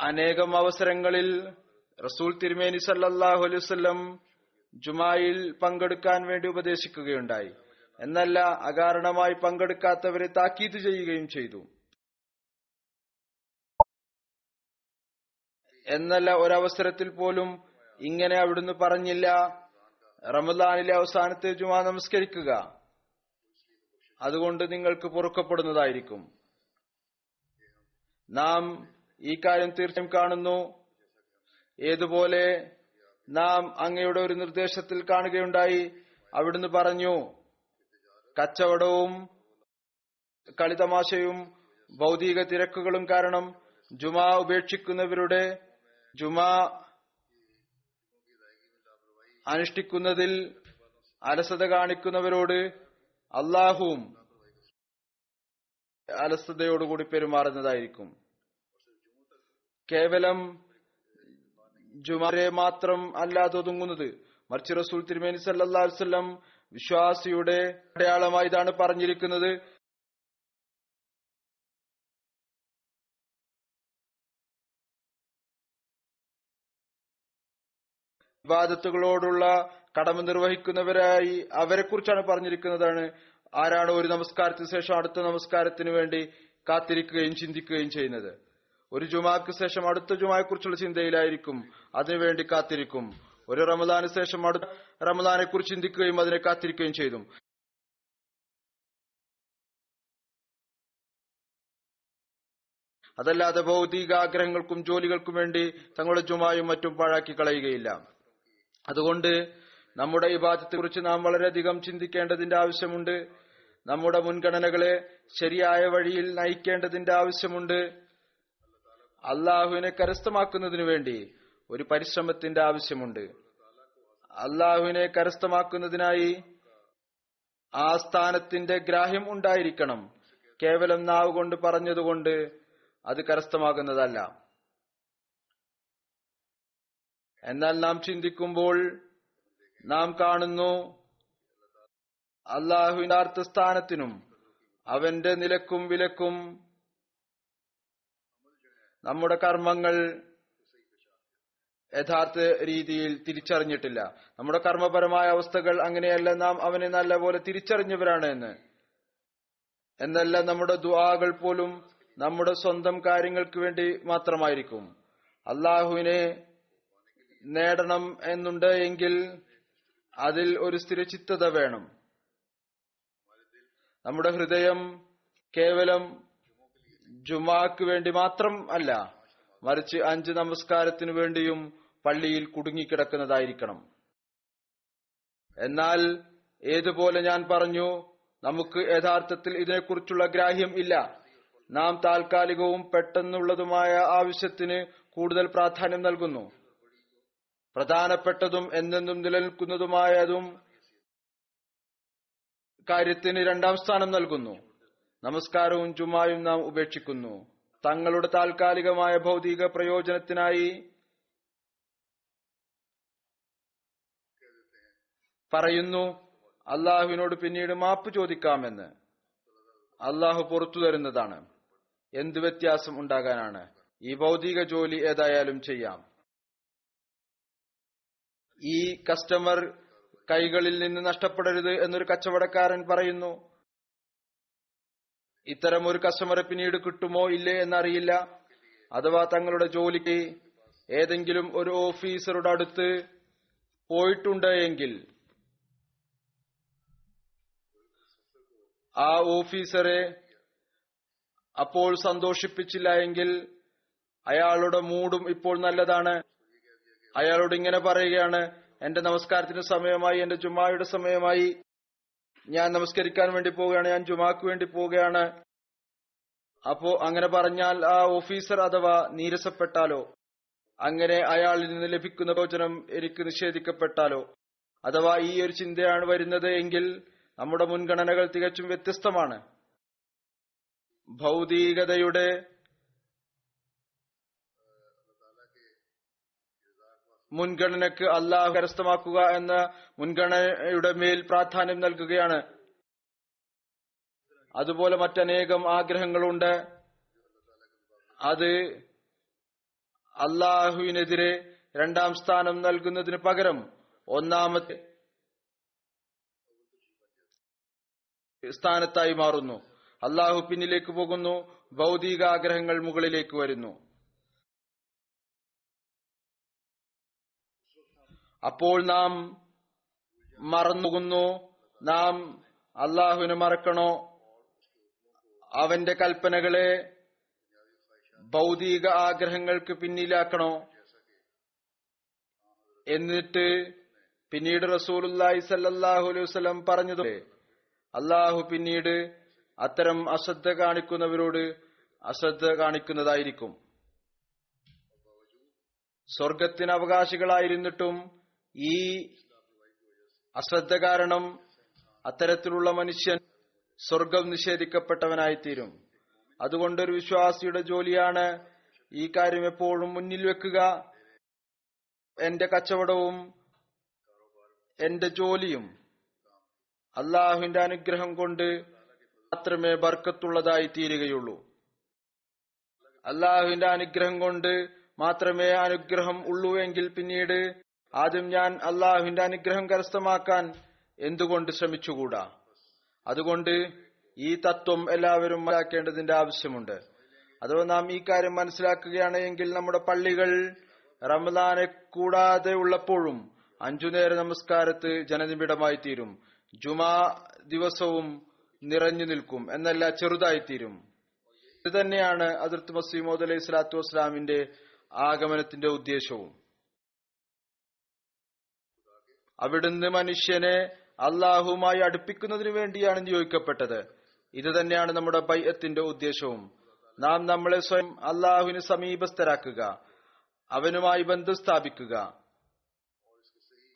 S1: അനേകം അവസരങ്ങളിൽ റസൂൽ തിരുമേനി സല്ലാഹു അലൈവല്ലം ജുമായിൽ പങ്കെടുക്കാൻ വേണ്ടി ഉപദേശിക്കുകയുണ്ടായി. എന്നല്ല അകാരണമായി പങ്കെടുക്കാത്തവരെ താക്കീത് ചെയ്യുകയും ചെയ്തു. എന്നല്ല ഒരവസരത്തിൽ പോലും ഇങ്ങനെ അവിടുന്ന് പറഞ്ഞില്ല. റമദാനിലെ അവസാനത്തെ ജുമാ നമസ്കരിക്കുക. അതുകൊണ്ട് നിങ്ങൾക്ക് പൊറുക്കപ്പെടുന്നതായിരിക്കും. നാം ഈ കാര്യം തീർച്ചയായും കാണുന്നു. ഏതുപോലെ നാം അങ്ങയുടെ ഒരു നിർദ്ദേശത്തിൽ കാണുകയുണ്ടായി. അവിടുന്ന് പറഞ്ഞു കച്ചവടവും കളിതമാശയും ഭൗതിക തിരക്കുകളും കാരണം ജുമാ ഉപേക്ഷിക്കുന്നവരുടെ ജുമാ അനുഷ്ഠിക്കുന്നതിൽ അലസത കാണിക്കുന്നവരോട് അള്ളാഹുവും അലസതയോടുകൂടി പെരുമാറുന്നതായിരിക്കും. കേവലം ജുമാരെ മാത്രം അല്ലാതെ ഒതുങ്ങുന്നത് മറിച്ച് റസൂൽ തിരുമേനി സല്ലാ വല്ലം വിശ്വാസിയുടെ അടയാളമായി ഇതാണ് പറഞ്ഞിരിക്കുന്നത്. വിവാദത്തുകളോടുള്ള കടമ നിർവഹിക്കുന്നവരായി അവരെ കുറിച്ചാണ് പറഞ്ഞിരിക്കുന്നതാണ്. ആരാണ് ഒരു നമസ്കാരത്തിന് ശേഷം അടുത്ത നമസ്കാരത്തിന് വേണ്ടി കാത്തിരിക്കുകയും ചിന്തിക്കുകയും ചെയ്യുന്നത്. ഒരു ജുമാക്ക് ശേഷം അടുത്ത ജുമായെ കുറിച്ചുള്ള ചിന്തയിലായിരിക്കും അതിനുവേണ്ടി കാത്തിരിക്കും. ഒരു റമദാന് ശേഷം അടുത്ത റമദാനെ കുറിച്ച് ചിന്തിക്കുകയും അതിനെ കാത്തിരിക്കുകയും ചെയ്തു. അതല്ലാതെ ഭൗതികാഗ്രഹങ്ങൾക്കും ജോലികൾക്കും വേണ്ടി തങ്ങളുടെ ജുമായും മറ്റും പാഴാക്കി കളയുകയില്ല. അതുകൊണ്ട് നമ്മുടെ ഈ കുറിച്ച് നാം വളരെയധികം ചിന്തിക്കേണ്ടതിന്റെ ആവശ്യമുണ്ട്. നമ്മുടെ മുൻഗണനകളെ ശരിയായ വഴിയിൽ നയിക്കേണ്ടതിന്റെ ആവശ്യമുണ്ട്. അള്ളാഹുവിനെ കരസ്ഥമാക്കുന്നതിനു വേണ്ടി ഒരു പരിശ്രമത്തിന്റെ ആവശ്യമുണ്ട്. അള്ളാഹുവിനെ കരസ്ഥമാക്കുന്നതിനായി ആ സ്ഥാനത്തിന്റെ ഗ്രാഹ്യം ഉണ്ടായിരിക്കണം. കേവലം നാവ് കൊണ്ട് പറഞ്ഞതുകൊണ്ട് അത് കരസ്ഥമാകുന്നതല്ല. എന്നാൽ നാം ചിന്തിക്കുമ്പോൾ നാം കാണുന്നു അള്ളാഹുവിന്റെ അർത്ഥസ്ഥാനത്തിനും അവന്റെ നിലക്കും വിലക്കും നമ്മുടെ കർമ്മങ്ങൾ യഥാർത്ഥ രീതിയിൽ തിരിച്ചറിഞ്ഞിട്ടില്ല. നമ്മുടെ കർമ്മപരമായ അവസ്ഥകൾ അങ്ങനെയല്ല നാം അവനെ നല്ലപോലെ തിരിച്ചറിഞ്ഞവരാണ് എന്ന്. എന്നല്ല നമ്മുടെ ദുആകൾ പോലും നമ്മുടെ സ്വന്തം കാര്യങ്ങൾക്ക് വേണ്ടി മാത്രമായിരിക്കും. അള്ളാഹുവിനെ നേടണം എന്നുണ്ട് എങ്കിൽ അതിൽ ഒരു സ്ഥിരചിത്തത വേണം. നമ്മുടെ ഹൃദയം കേവലം ജുമാക്ക് വേണ്ടി മാത്രം അല്ല മറിച്ച് അഞ്ച് നമസ്കാരത്തിനു വേണ്ടിയും പള്ളിയിൽ കുടുങ്ങിക്കിടക്കുന്നതായിരിക്കണം. എന്നാൽ ഏതുപോലെ ഞാൻ പറഞ്ഞു നമുക്ക് യഥാർത്ഥത്തിൽ ഇതിനെക്കുറിച്ചുള്ള ഗ്രാഹ്യം ഇല്ല. നാം താൽക്കാലികവും പെട്ടെന്നുള്ളതുമായ ആവശ്യത്തിന് കൂടുതൽ പ്രാധാന്യം നൽകുന്നു. പ്രധാനപ്പെട്ടതും എന്നെന്നും നിലനിൽക്കുന്നതുമായതും കാര്യത്തിന് രണ്ടാം സ്ഥാനം നൽകുന്നു. നമസ്കാരവും ജുമായും നാം ഉപേക്ഷിക്കുന്നു. തങ്ങളുടെ താൽക്കാലികമായ ഭൗതിക പ്രയോജനത്തിനായി പറയുന്നു അള്ളാഹുവിനോട് പിന്നീട് മാപ്പ് ചോദിക്കാമെന്ന്. അള്ളാഹു പുറത്തു തരുന്നതാണ്. എന്ത് വ്യത്യാസം ഉണ്ടാകാനാണ്? ഈ ഭൗതിക ജോലി ഏതായാലും ചെയ്യാം. ഈ കസ്റ്റമർ കൈകളിൽ നിന്ന് നഷ്ടപ്പെടരുത് എന്നൊരു കച്ചവടക്കാരൻ പറയുന്നു. ഇത്തരം ഒരു കസ്റ്റമറെ പിന്നീട് കിട്ടുമോ ഇല്ലേ എന്നറിയില്ല. അഥവാ തങ്ങളുടെ ജോലിക്ക് ഏതെങ്കിലും ഒരു ഓഫീസറുടെ അടുത്ത് പോയിട്ടുണ്ട് എങ്കിൽ ആ ഓഫീസറെ അപ്പോൾ സന്തോഷിപ്പിച്ചില്ല എങ്കിൽ അയാളുടെ മൂഡും ഇപ്പോൾ നല്ലതാണ്. അയാളോട് ഇങ്ങനെ പറയുകയാണ് എന്റെ നമസ്കാരത്തിന് സമയമായി എന്റെ ജുമായുടെ സമയമായി. ഞാൻ നമസ്കരിക്കാൻ വേണ്ടി പോവുകയാണ് ഞാൻ ജുമാക്ക് വേണ്ടി പോവുകയാണ്. അപ്പോ അങ്ങനെ പറഞ്ഞാൽ ആ ഓഫീസർ അഥവാ നീരസപ്പെട്ടാലോ? അങ്ങനെ അയാളിൽ നിന്ന് ലഭിക്കുന്ന പ്രവചനം എനിക്ക് നിഷേധിക്കപ്പെട്ടാലോ? അഥവാ ഈ ഒരു ചിന്തയാണ് വരുന്നത് എങ്കിൽ നമ്മുടെ മുൻഗണനകൾ തികച്ചും വ്യത്യസ്തമാണ്. ഭൗതികതയുടെ മുൻഗണനക്ക് അള്ളാഹു കരസ്ഥമാക്കുക എന്ന മുൻഗണനയുടെ മേൽ പ്രാധാന്യം നൽകുകയാണ്. അതുപോലെ മറ്റനേകം ആഗ്രഹങ്ങളുണ്ട്. അത് അള്ളാഹുവിനെതിരെ രണ്ടാം സ്ഥാനം നൽകുന്നതിന് പകരം ഒന്നാമത്തെ സ്ഥാനത്തായി മാറുന്നു. അള്ളാഹു പിന്നിലേക്ക് പോകുന്നു. ഭൗതികാഗ്രഹങ്ങൾ മുകളിലേക്ക് വരുന്നു. അപ്പോൾ നാം മറന്നുകുന്നു. നാം അള്ളാഹുവിനെ മറക്കണോ? അവന്റെ കൽപ്പനകളെ ഭൗതിക ആഗ്രഹങ്ങൾക്ക് പിന്നിലാക്കണോ? എന്നിട്ട് പിന്നീട് റസൂലുല്ലാഹി സല്ലാഹു അലൈഹി വസല്ലം പറഞ്ഞത് അള്ളാഹു പിന്നീട് അത്തരം അശ്രദ്ധ കാണിക്കുന്നവരോട് അശ്രദ്ധ കാണിക്കുന്നതായിരിക്കും. സ്വർഗത്തിന് അവകാശികളായിരുന്നിട്ടും ഈ അശ്രദ്ധ കാരണം അത്തരത്തിലുള്ള മനുഷ്യൻ സ്വർഗം നിഷേധിക്കപ്പെട്ടവനായിത്തീരും. അതുകൊണ്ടൊരു വിശ്വാസിയുടെ ജോലിയാണ് ഈ കാര്യം എപ്പോഴും മുന്നിൽ വെക്കുക. എന്റെ കച്ചവടവും എന്റെ ജോലിയും അള്ളാഹുവിന്റെ അനുഗ്രഹം കൊണ്ട് മാത്രമേ ബർക്കത്തുള്ളതായി തീരുകയുള്ളൂ. അള്ളാഹുവിന്റെ അനുഗ്രഹം കൊണ്ട് മാത്രമേ അനുഗ്രഹം ഉള്ളൂ എങ്കിൽ പിന്നീട് ആദ്യം ഞാൻ അള്ളാഹുവിന്റെ അനുഗ്രഹം കരസ്ഥമാക്കാൻ എന്തുകൊണ്ട് ശ്രമിച്ചുകൂടാ? അതുകൊണ്ട് ഈ തത്വം എല്ലാവരും മനസ്സിലാക്കേണ്ടതിന്റെ ആവശ്യമുണ്ട്. അഥവാ നാം ഈ കാര്യം മനസ്സിലാക്കുകയാണെങ്കിൽ നമ്മുടെ പള്ളികൾ റമദാനെ കൂടാതെ ഉള്ളപ്പോഴും അഞ്ചു നേര നമസ്കാരത്ത് ജനനിബിഡമായി തീരും. ജുമാ ദിവസവും നിറഞ്ഞു നിൽക്കും. എന്നല്ല ചെറുതായി തീരും. ഇത് തന്നെയാണ് അതിർത്ത് മസീമോദ് അലൈഹി സ്വലാത്തു വസ്സലാമിന്റെ ആഗമനത്തിന്റെ ഉദ്ദേശവും. അവിടുന്ന് മനുഷ്യനെ അള്ളാഹുമായി അടുപ്പിക്കുന്നതിന് വേണ്ടിയാണ് നിയോഗിക്കപ്പെട്ടത് ഇത് തന്നെയാണ് നമ്മുടെ ബൈഅത്തിന്റെ ഉദ്ദേശവും. നാം നമ്മളെ സ്വയം അള്ളാഹുവിന് സമീപസ്ഥരാക്കുക അവനുമായി ബന്ധം സ്ഥാപിക്കുക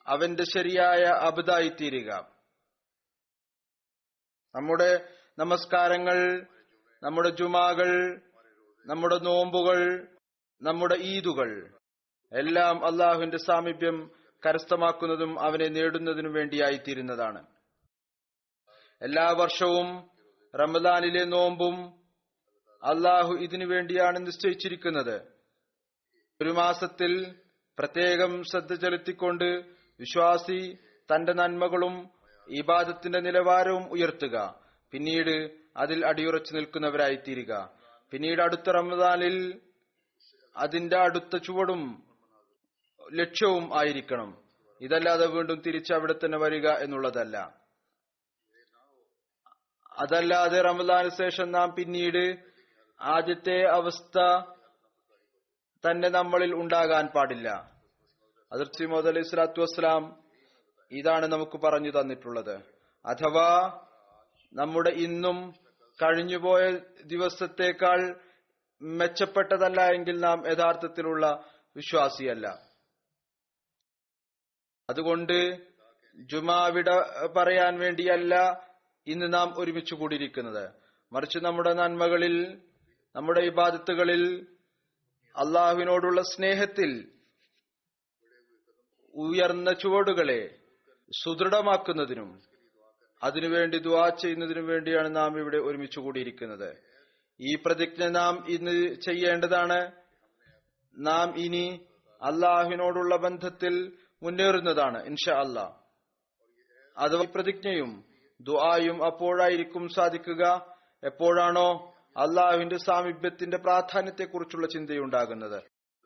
S1: അവന്റെ ശരിയായ അബുദായി തീരുക നമ്മുടെ നമസ്കാരങ്ങൾ നമ്മുടെ ജുമാകൾ നമ്മുടെ നോമ്പുകൾ നമ്മുടെ ഈദുകൾ എല്ലാം അള്ളാഹുവിന്റെ സാമീപ്യം കരസ്ഥമാക്കുന്നതും അവനെ നേടുന്നതിനും വേണ്ടിയായിത്തീരുന്നതാണ്. എല്ലാ വർഷവും റമദാനിലെ നോമ്പും അള്ളാഹു ഇതിനു വേണ്ടിയാണ് നിശ്ചയിച്ചിരിക്കുന്നത്. ഒരു മാസത്തിൽ പ്രത്യേകം ശ്രദ്ധ ചെലുത്തിക്കൊണ്ട് വിശ്വാസി തന്റെ നന്മകളും ഇബാദത്തിന്റെ നിലവാരവും ഉയർത്തുക. പിന്നീട് അതിൽ അടിയുറച്ചു നിൽക്കുന്നവരായിത്തീരുക. പിന്നീട് അടുത്ത റമദാനിൽ അതിന്റെ അടുത്ത ചുവടും ലക്ഷ്യവും ആയിരിക്കണം. ഇതല്ലാതെ വീണ്ടും തിരിച്ച് അവിടെ തന്നെ വരിക എന്നുള്ളതല്ല. അതല്ലാതെ റമദാന് ശേഷം നാം പിന്നീട് ആദ്യത്തെ അവസ്ഥ തന്നെ നമ്മളിൽ ഉണ്ടാകാൻ പാടില്ല. അതിർത്തി മോദ് അലൈഹി സ്വലാത്തു വസ്സലാം ഇതാണ് നമുക്ക് പറഞ്ഞു തന്നിട്ടുള്ളത്. അഥവാ നമ്മുടെ ഇന്നും കഴിഞ്ഞുപോയ ദിവസത്തേക്കാൾ മെച്ചപ്പെട്ടതല്ല എങ്കിൽ നാം യഥാർത്ഥത്തിലുള്ള വിശ്വാസിയല്ല. അതുകൊണ്ട് ജുമാവിട പറയാൻ വേണ്ടിയല്ല ഇന്ന് നാം ഒരുമിച്ച് കൂടിയിരിക്കുന്നത്. മറിച്ച് നമ്മുടെ നന്മകളിൽ നമ്മുടെ ഇബാദത്തുകളിൽ അള്ളാഹുവിനോടുള്ള സ്നേഹത്തിൽ ഉയർന്ന ചുവടുകളെ സുദൃഢമാക്കുന്നതിനും അതിനുവേണ്ടി ദുവാ ചെയ്യുന്നതിനും വേണ്ടിയാണ് നാം ഇവിടെ ഒരുമിച്ച് കൂടിയിരിക്കുന്നത്. ഈ പ്രതിജ്ഞ നാം ഇന്ന് ചെയ്യേണ്ടതാണ്. നാം ഇനി അള്ളാഹുവിനോടുള്ള ബന്ധത്തിൽ മുന്നേറുന്നതാണ് ഇൻഷാ അല്ല. അത് പ്രതിജ്ഞയും ദുആയും അപ്പോഴായിരിക്കും സാധിക്കുക. എപ്പോഴാണോ അള്ളാഹുവിന്റെ സാമീപ്യത്തിന്റെ പ്രാധാന്യത്തെക്കുറിച്ചുള്ള ചിന്തയുണ്ടാകുന്നത്.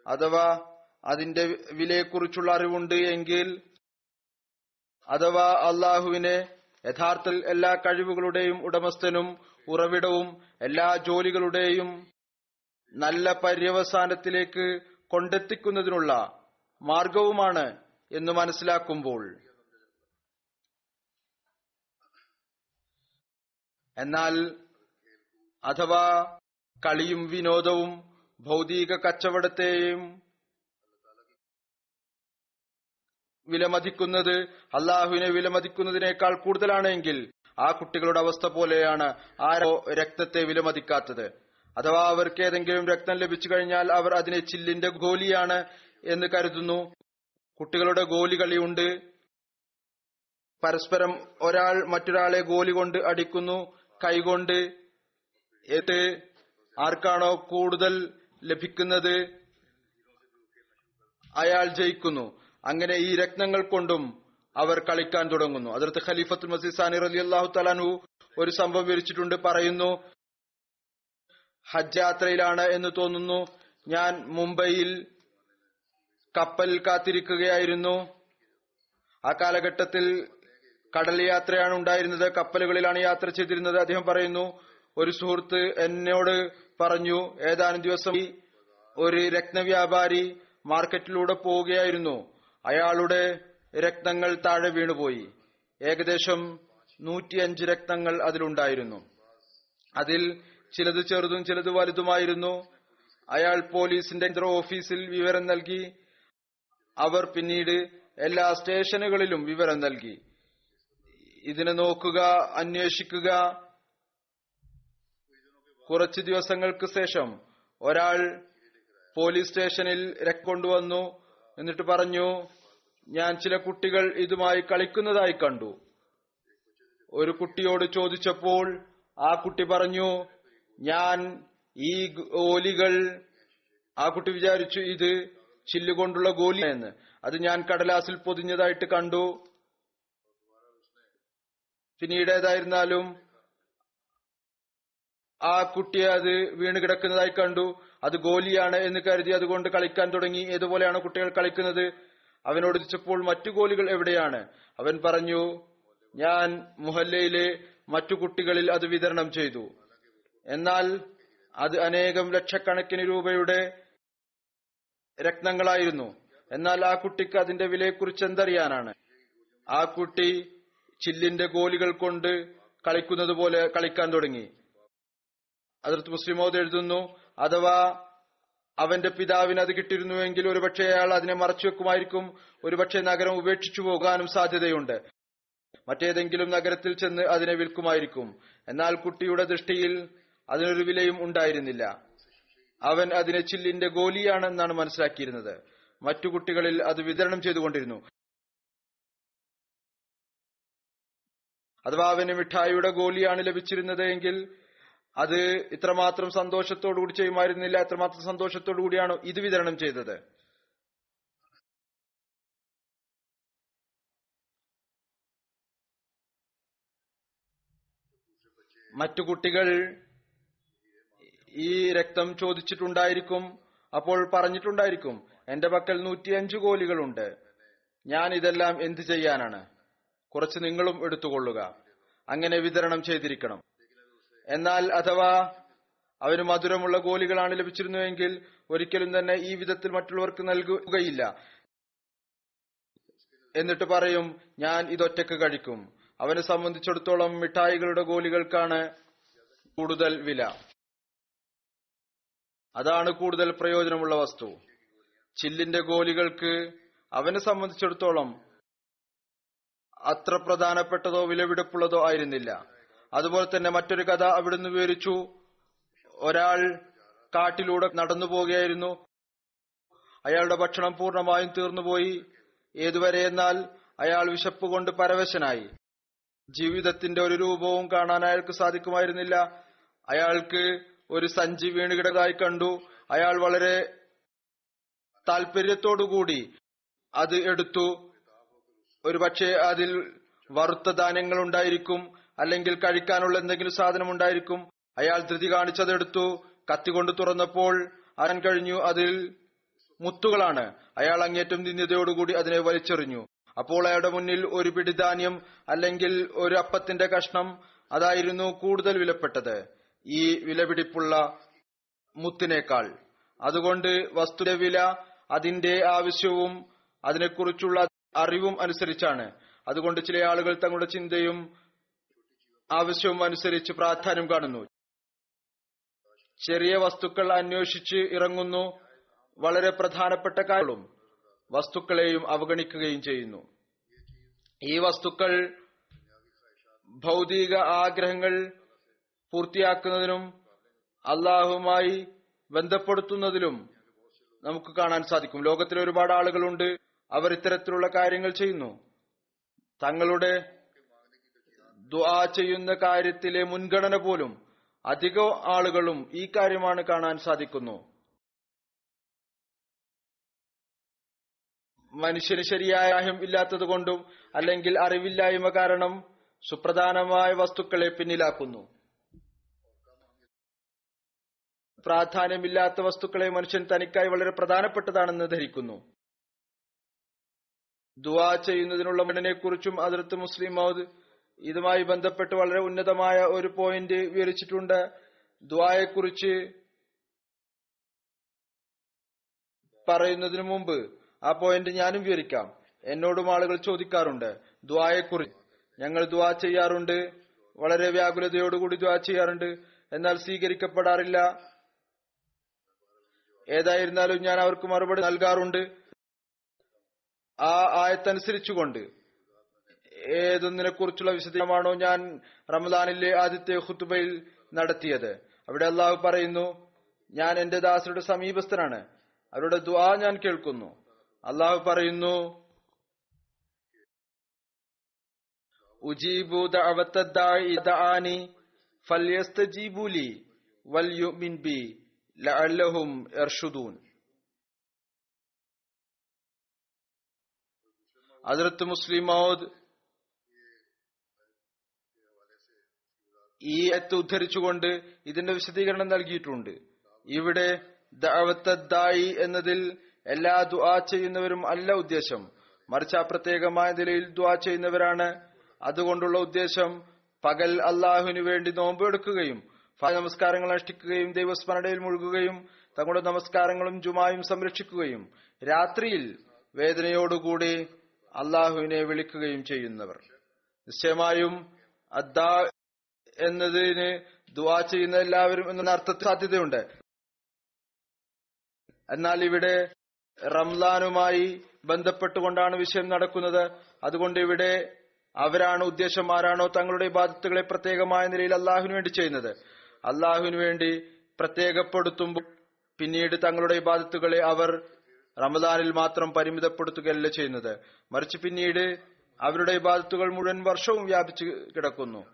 S1: അഥവാ അതിന്റെ വിലയെക്കുറിച്ചുള്ള അറിവുണ്ട് എങ്കിൽ അഥവാ അള്ളാഹുവിനെ യഥാർത്ഥത്തിൽ എല്ലാ കഴിവുകളുടെയും ഉടമസ്ഥനും ഉറവിടവും എല്ലാ ജോലികളുടെയും നല്ല പര്യവസാനത്തിലേക്ക് കൊണ്ടെത്തിക്കുന്നതിനുള്ള മാർഗവുമാണ് എന്ന് മനസ്സിലാക്കുമ്പോൾ എന്നാൽ അഥവാ കളിയും വിനോദവും ഭൗതിക കച്ചവടത്തെയും വിലമതിക്കുന്നത് അള്ളാഹുവിനെ വിലമതിക്കുന്നതിനേക്കാൾ കൂടുതലാണെങ്കിൽ ആ കുട്ടികളുടെ അവസ്ഥ പോലെയാണ് ആരോ രക്തത്തെ വിലമതിക്കാത്തത്. അഥവാ അവർക്ക് ഏതെങ്കിലും രക്തം ലഭിച്ചു കഴിഞ്ഞാൽ അവർ അതിനെ ചില്ലിന്റെ ഗോലിയാണ് എന്ന് കരുതുന്നു. കുട്ടികളുടെ ഗോലി കളിയുണ്ട്. പരസ്പരം ഒരാൾ മറ്റൊരാളെ ഗോലി കൊണ്ട് അടിക്കുന്നു കൈകൊണ്ട്. ഏത് ആർക്കാണോ കൂടുതൽ ലഭിക്കുന്നത്? അയാൾ ജയിക്കുന്നു. അങ്ങനെ ഈ രത്നങ്ങൾ കൊണ്ടും അവർ കളിക്കാൻ തുടങ്ങുന്നു. അതിർത്ത് ഖലീഫത്തുൽ മസീദ് സാനി റലി അള്ളാഹു തലാനു ഒരു സംഭവം വിരിച്ചിട്ടുണ്ട് പറയുന്നു ഹജ്ജ് യാത്രയിലാണ് എന്ന് തോന്നുന്നു. ഞാൻ മുംബൈയിൽ കപ്പൽ കാത്തിരിക്കുകയായിരുന്നു. ആ കാലഘട്ടത്തിൽ കടൽ യാത്രയാണ് ഉണ്ടായിരുന്നത് കപ്പലുകളിലാണ് യാത്ര ചെയ്തിരുന്നത്. അദ്ദേഹം പറയുന്നു ഒരു സുഹൃത്ത് എന്നോട് പറഞ്ഞു ഏതാനും ദിവസം ഒരു രത്നവ്യാപാരി മാർക്കറ്റിലൂടെ പോവുകയായിരുന്നു. അയാളുടെ രക്തങ്ങൾ താഴെ വീണുപോയി. ഏകദേശം നൂറ്റിയഞ്ച് രക്തങ്ങൾ അതിലുണ്ടായിരുന്നു. അതിൽ ചിലത് ചെറുതും ചിലത് വലുതുമായിരുന്നു. അയാൾ പോലീസിന്റെ ഓഫീസിൽ വിവരം നൽകി അവർ പിന്നീട് എല്ലാ സ്റ്റേഷനുകളിലും വിവരം നൽകി. ഇതിനെ നോക്കുക അന്വേഷിക്കുക. കുറച്ചു ദിവസങ്ങൾക്ക് ശേഷം ഒരാൾ പോലീസ് സ്റ്റേഷനിൽ കൊണ്ടുവന്നു എന്നിട്ട് പറഞ്ഞു ഞാൻ ചില കുട്ടികൾ ഇതുമായി കളിക്കുന്നതായി കണ്ടു. ഒരു കുട്ടിയോട് ചോദിച്ചപ്പോൾ ആ കുട്ടി പറഞ്ഞു ഞാൻ ഈ ഓലികൾ ആ കുട്ടി വിചാരിച്ചു ഇത് ചില്ലുകൊണ്ടുള്ള ഗോലി എന്ന്. അത് ഞാൻ കടലാസിൽ പൊതിഞ്ഞതായിട്ട് കണ്ടു. പിന്നീട് ഏതായിരുന്നാലും ആ കുട്ടിയെ അത് വീണ് കിടക്കുന്നതായി കണ്ടു. അത് ഗോലിയാണ് എന്ന് കരുതി അതുകൊണ്ട് കളിക്കാൻ തുടങ്ങി. ഏതുപോലെയാണ് കുട്ടികൾ കളിക്കുന്നത്? അവനോട് ചോദിച്ചപ്പോൾ മറ്റു ഗോലികൾ എവിടെയാണ്? അവൻ പറഞ്ഞു ഞാൻ മുഹല്ലയിലെ മറ്റു കുട്ടികളിൽ അത് വിതരണം ചെയ്തു. എന്നാൽ അത് അനേകം ലക്ഷക്കണക്കിന് രൂപയുടെ രത്നങ്ങളായിരുന്നു. എന്നാൽ ആ കുട്ടിക്ക് അതിന്റെ വിലയെക്കുറിച്ച് എന്തറിയാനാണ്? ആ കുട്ടി ചില്ലിന്റെ ഗോലികൾ കൊണ്ട് കളിക്കുന്നത് പോലെ കളിക്കാൻ തുടങ്ങി. അതിർത്ത് മുസ്ലിമോദ് എഴുതുന്നു അഥവാ അവന്റെ പിതാവിന് അത് കിട്ടിയിരുന്നുവെങ്കിൽ ഒരുപക്ഷെ അയാൾ അതിനെ മറച്ചു വെക്കുമായിരിക്കും ഒരുപക്ഷെ നഗരം ഉപേക്ഷിച്ചു പോകാനും സാധ്യതയുണ്ട്. മറ്റേതെങ്കിലും നഗരത്തിൽ ചെന്ന് അതിനെ വിൽക്കുമായിരിക്കും. എന്നാൽ കുട്ടിയുടെ ദൃഷ്ടിയിൽ അതിനൊരു വിലയും ഉണ്ടായിരുന്നില്ല. അവൻ അതിനെ ചില്ലിന്റെ ഗോലിയാണെന്നാണ് മനസ്സിലാക്കിയിരുന്നത്. മറ്റു കുട്ടികളിൽ അത് വിതരണം ചെയ്തുകൊണ്ടിരുന്നു. അഥവാ അവന് മിഠായിയുടെ ഗോലിയാണ് ലഭിച്ചിരുന്നത് എങ്കിൽ അത് ഇത്രമാത്രം സന്തോഷത്തോടുകൂടി ചെയ്യുമായിരുന്നില്ല എത്രമാത്രം സന്തോഷത്തോടു കൂടിയാണ് ഇത് വിതരണം ചെയ്തത്. മറ്റു കുട്ടികൾ ഈ രക്തം ചോദിച്ചിട്ടുണ്ടായിരിക്കും. അപ്പോൾ പറഞ്ഞിട്ടുണ്ടായിരിക്കും എന്റെ പക്കൽ നൂറ്റിയഞ്ചു കോലികളുണ്ട്. ഞാൻ ഇതെല്ലാം എന്തു ചെയ്യാനാണ്? കുറച്ച് നിങ്ങളും എടുത്തുകൊള്ളുക. അങ്ങനെ വിതരണം ചെയ്തിരിക്കണം. എന്നാൽ അഥവാ അവന് മധുരമുള്ള ഗോലികളാണ് ലഭിച്ചിരുന്നുവെങ്കിൽ ഒരിക്കലും തന്നെ ഈ വിധത്തിൽ മറ്റുള്ളവർക്ക് നൽകുകയില്ല. എന്നിട്ട് പറയും ഞാൻ ഇതൊറ്റക്ക് കഴിക്കും. അവനെ സംബന്ധിച്ചിടത്തോളം മിഠായികളുടെ ഗോലികൾക്കാണ് കൂടുതൽ വില. അതാണ് കൂടുതൽ പ്രയോജനമുള്ള വസ്തു. ചില്ലിന്റെ ഗോലികൾക്ക് അവനെ സംബന്ധിച്ചിടത്തോളം അത്ര പ്രധാനപ്പെട്ടതോ വിലപിടിപ്പുള്ളതോ ആയിരുന്നില്ല. അതുപോലെ തന്നെ മറ്റൊരു കഥ അവിടുന്ന് വിവരിച്ചു. ഒരാൾ കാട്ടിലൂടെ നടന്നു പോവുകയായിരുന്നു. അയാളുടെ ഭക്ഷണം പൂർണമായും തീർന്നുപോയി. ഏതുവരെ എന്നാൽ അയാൾ വിശപ്പ് കൊണ്ട് പരവശനായി. ജീവിതത്തിന്റെ ഒരു രൂപവും കാണാൻ അയാൾക്ക് സാധിക്കുമായിരുന്നില്ല. അയാൾക്ക് ഒരു സഞ്ചി വീണുകിടതായി കണ്ടു. അയാൾ വളരെ താല്പര്യത്തോടുകൂടി അത് എടുത്തു. ഒരുപക്ഷെ അതിൽ വറുത്ത ധാന്യങ്ങൾ ഉണ്ടായിരിക്കും അല്ലെങ്കിൽ കഴിക്കാനുള്ള എന്തെങ്കിലും സാധനം ഉണ്ടായിരിക്കും. അയാൾ ധൃതി കാണിച്ചതെടുത്തു കത്തികൊണ്ട് തുറന്നപ്പോൾ അരൻ കഴിഞ്ഞു? അതിൽ മുത്തുകളാണ്. അയാൾ അങ്ങേറ്റം നിന്ദ്യതയോടുകൂടി അതിനെ വലിച്ചെറിഞ്ഞു. അപ്പോൾ അയാളുടെ മുന്നിൽ ഒരു പിടിധാന്യം അല്ലെങ്കിൽ ഒരു അപ്പത്തിന്റെ കഷ്ണം അതായിരുന്നു കൂടുതൽ വിലപ്പെട്ടത്. ഈ വിലപിടിപ്പുള്ള മുത്തിനേക്കാൾ. അതുകൊണ്ട് വസ്തുവിന്റെ വില അതിന്റെ ആവശ്യവും അതിനെക്കുറിച്ചുള്ള അറിവും അനുസരിച്ചാണ്. അതുകൊണ്ട് ചില ആളുകൾ തങ്ങളുടെ ചിന്തയും ആവശ്യവും അനുസരിച്ച് പ്രാധാന്യം കാണുന്നു. ചെറിയ വസ്തുക്കൾ അന്വേഷിച്ച് ഇറങ്ങുന്നു. വളരെ പ്രധാനപ്പെട്ട കാര്യങ്ങളും വസ്തുക്കളെയും അവഗണിക്കുകയും ചെയ്യുന്നു. ഈ വസ്തുക്കൾ ഭൗതിക ആഗ്രഹങ്ങൾ പൂർത്തിയാക്കുന്നതിനും അള്ളാഹുമായി ബന്ധപ്പെടുത്തുന്നതിലും നമുക്ക് കാണാൻ സാധിക്കും. ലോകത്തിലെ ഒരുപാട് ആളുകളുണ്ട്. അവർ ഇത്തരത്തിലുള്ള കാര്യങ്ങൾ ചെയ്യുന്നു. തങ്ങളുടെ ദുആ ചെയ്യുന്ന കാര്യത്തിലെ മുൻഗണന പോലും അധിക ആളുകളും ഈ കാര്യമാണ് കാണാൻ സാധിക്കുന്നു. മനുഷ്യന് ശരിയായ ആഹ്യം ഇല്ലാത്തത് കൊണ്ടും അല്ലെങ്കിൽ അറിവില്ലായ്മ കാരണം സുപ്രധാനമായ വസ്തുക്കളെ പിന്നിലാക്കുന്നു. പ്രാധാന്യമില്ലാത്ത വസ്തുക്കളെ മനുഷ്യൻ തനിക്കായി വളരെ പ്രധാനപ്പെട്ടതാണെന്ന് ധരിക്കുന്നു. ദുവാ ചെയ്യുന്നതിനുള്ള മണ്ണിനെ കുറിച്ചും അതിർത്ത് മുസ്ലിം മൗദ് ഇതുമായി ബന്ധപ്പെട്ട് വളരെ ഉന്നതമായ ഒരു പോയിന്റ് വിവരിച്ചിട്ടുണ്ട്. ദുവായെക്കുറിച്ച് പറയുന്നതിന് മുമ്പ് ആ പോയിന്റ് ഞാനും വിവരിക്കാം. എന്നോടും ആളുകൾ ചോദിക്കാറുണ്ട് ദ്വായെക്കുറിച്ച് ഞങ്ങൾ ദ്വാ ചെയ്യാറുണ്ട് വളരെ വ്യാകുലതയോടുകൂടി ദ്വാ ചെയ്യാറുണ്ട് എന്നാൽ സ്വീകരിക്കപ്പെടാറില്ല ഏതായിരുന്നാലും ഞാൻ അവർക്ക് മറുപടി നൽകാറുണ്ട്. ആ ആയത്തനുസരിച്ചുകൊണ്ട്. ഏതൊന്നിനെ കുറിച്ചുള്ള വിശദീകരണമാണോ ഞാൻ റമദാനിലെ ആദ്യത്തെ ഹുത്തുബയിൽ നടത്തിയത്? അവിടെ അള്ളാഹു പറയുന്നു ഞാൻ എന്റെ ദാസരുടെ സമീപസ്ഥനാണ്. അവരുടെ ദ്വാ ഞാൻ കേൾക്കുന്നു. അള്ളാഹു പറയുന്നു ഉജീബു ദഅവത്തദ്ദാഇ ഫല്യസ്തജീബു ഫൽയസ്തജീബുലി വൽയുമിൻ ബി. ലഅല്ലഹും എർഷുദൂൻ ഹസ്രത്ത് മുസ്ലിം മൗദ് ഈ എത്ത് ഉദ്ധരിച്ചുകൊണ്ട് ഇതിന്റെ വിശദീകരണം നൽകിയിട്ടുണ്ട്. ഇവിടെ ദഅവത്തദ്ദായി എന്നതിൽ എല്ലാ ദുആ ചെയ്യുന്നവരും അല്ല ഉദ്ദേശം. മറിച്ച് ആ പ്രത്യേകമായ നിലയിൽ ദുആ ചെയ്യുന്നവരാണ്. അതുകൊണ്ടുള്ള ഉദ്ദേശം പകൽ അള്ളാഹുവിനു വേണ്ടി നോമ്പെടുക്കുകയും നമസ്കാരങ്ങൾ അനുഷ്ഠിക്കുകയും ദൈവസ്മരണയിൽ മുഴുകുകയും തങ്ങളുടെ നമസ്കാരങ്ങളും ജുമായും സംരക്ഷിക്കുകയും രാത്രിയിൽ വേദനയോടുകൂടി അള്ളാഹുവിനെ വിളിക്കുകയും ചെയ്യുന്നവർ. നിശ്ചയമായും അദ്ദ എന്നതിന് ദുവാ ചെയ്യുന്ന എല്ലാവരും എന്ന അർത്ഥത്തിൽ സാധ്യതയുണ്ട്. എന്നാൽ ഇവിടെ റംലാനുമായി ബന്ധപ്പെട്ടുകൊണ്ടാണ് വിഷയം നടക്കുന്നത്. അതുകൊണ്ട് ഇവിടെ അവരാണോ ഉദ്ദേശം ആരാണോ തങ്ങളുടെ ബാധ്യതകളെ പ്രത്യേകമായ നിലയിൽ അള്ളാഹുവിന് വേണ്ടി ചെയ്യുന്നത്. അള്ളാഹുവിന് വേണ്ടി പ്രത്യേകപ്പെടുത്തുമ്പോൾ പിന്നീട് തങ്ങളുടെ ഇബാദത്തുകളെ അവർ റമദാനിൽ മാത്രം പരിമിതപ്പെടുത്തുകയല്ല ചെയ്യുന്നത്. മറിച്ച് പിന്നീട് അവരുടെ ഇബാദത്തുകൾ മുഴുവൻ വർഷവും വ്യാപിച്ചു കിടക്കുന്നു.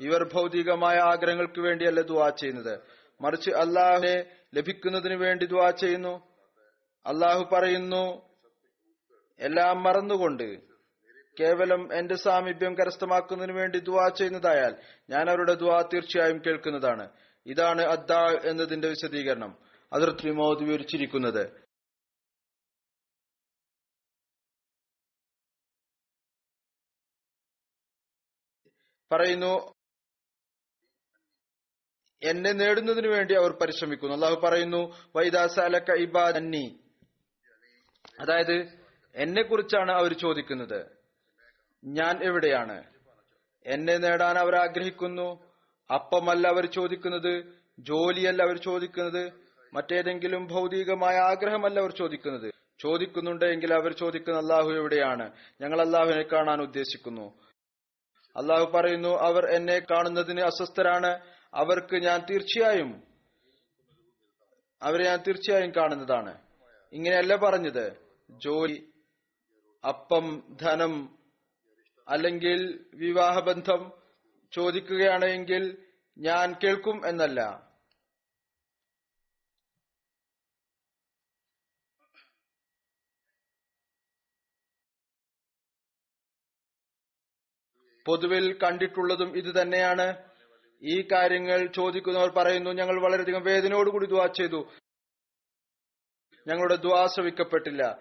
S1: ഇവർ ഭൗതികമായ ആഗ്രഹങ്ങൾക്ക് വേണ്ടിയല്ല ദുവാ ചെയ്യുന്നത്. മറിച്ച് അള്ളാഹുനെ ലഭിക്കുന്നതിന് വേണ്ടി ദുവാ ചെയ്യുന്നു. അള്ളാഹു പറയുന്നു എല്ലാം മറന്നുകൊണ്ട് കേവലം എന്റെ സാമീപ്യം കരസ്ഥമാക്കുന്നതിന് വേണ്ടി ദുവാ ചെയ്യുന്നതായാൽ ഞാൻ അവരുടെ ദുവാ തീർച്ചയായും കേൾക്കുന്നതാണ്. ഇതാണ് അദ്ദാ എന്നതിന്റെ വിശദീകരണം. അതിർത്തി വിമോദ് വിവരിച്ചിരിക്കുന്നത്. പറയുന്നു എന്നെ നേടുന്നതിനു വേണ്ടി അവർ പരിശ്രമിക്കുന്നു. അള്ളാഹു പറയുന്നു വൈദാസലക്ക ഇബാദന്നി. അതായത് എന്നെ കുറിച്ചാണ് അവർ ചോദിക്കുന്നത്. ഞാൻ എവിടെയാണ്? എന്നെ നേടാൻ അവർ ആഗ്രഹിക്കുന്നു. അപ്പമല്ല അവർ ചോദിക്കുന്നത്. ജോലിയല്ല അവർ ചോദിക്കുന്നത്. മറ്റേതെങ്കിലും ഭൗതികമായ ആഗ്രഹമല്ല അവർ ചോദിക്കുന്നത്. ചോദിക്കുന്നുണ്ടെങ്കിൽ അവർ ചോദിക്കുന്ന അള്ളാഹു എവിടെയാണ്? ഞങ്ങൾ അള്ളാഹുവിനെ കാണാൻ ഉദ്ദേശിക്കുന്നു. അള്ളാഹു പറയുന്നു അവർ എന്നെ കാണുന്നതിന് അസ്വസ്ഥരാണ്. അവർക്ക് ഞാൻ തീർച്ചയായും അവരെ ഞാൻ തീർച്ചയായും കാണുന്നതാണ്. ഇങ്ങനെയല്ല പറഞ്ഞത്. ജോലി അപ്പം ധനം അല്ലെങ്കിൽ വിവാഹബന്ധം ചോദിക്കുകയാണെങ്കിൽ ഞാൻ കേൾക്കും എന്നല്ല. പൊതുവിൽ കണ്ടിട്ടുള്ളതും ഇത് തന്നെയാണ്. ഈ കാര്യങ്ങൾ ചോദിക്കുന്നവർ പറയുന്നു ഞങ്ങൾ വളരെയധികം വേദനയോടുകൂടി ദ്വാ ചെയ്തു. ഞങ്ങളുടെ ദ്വാ ശ്രവിക്കപ്പെട്ടില്ല.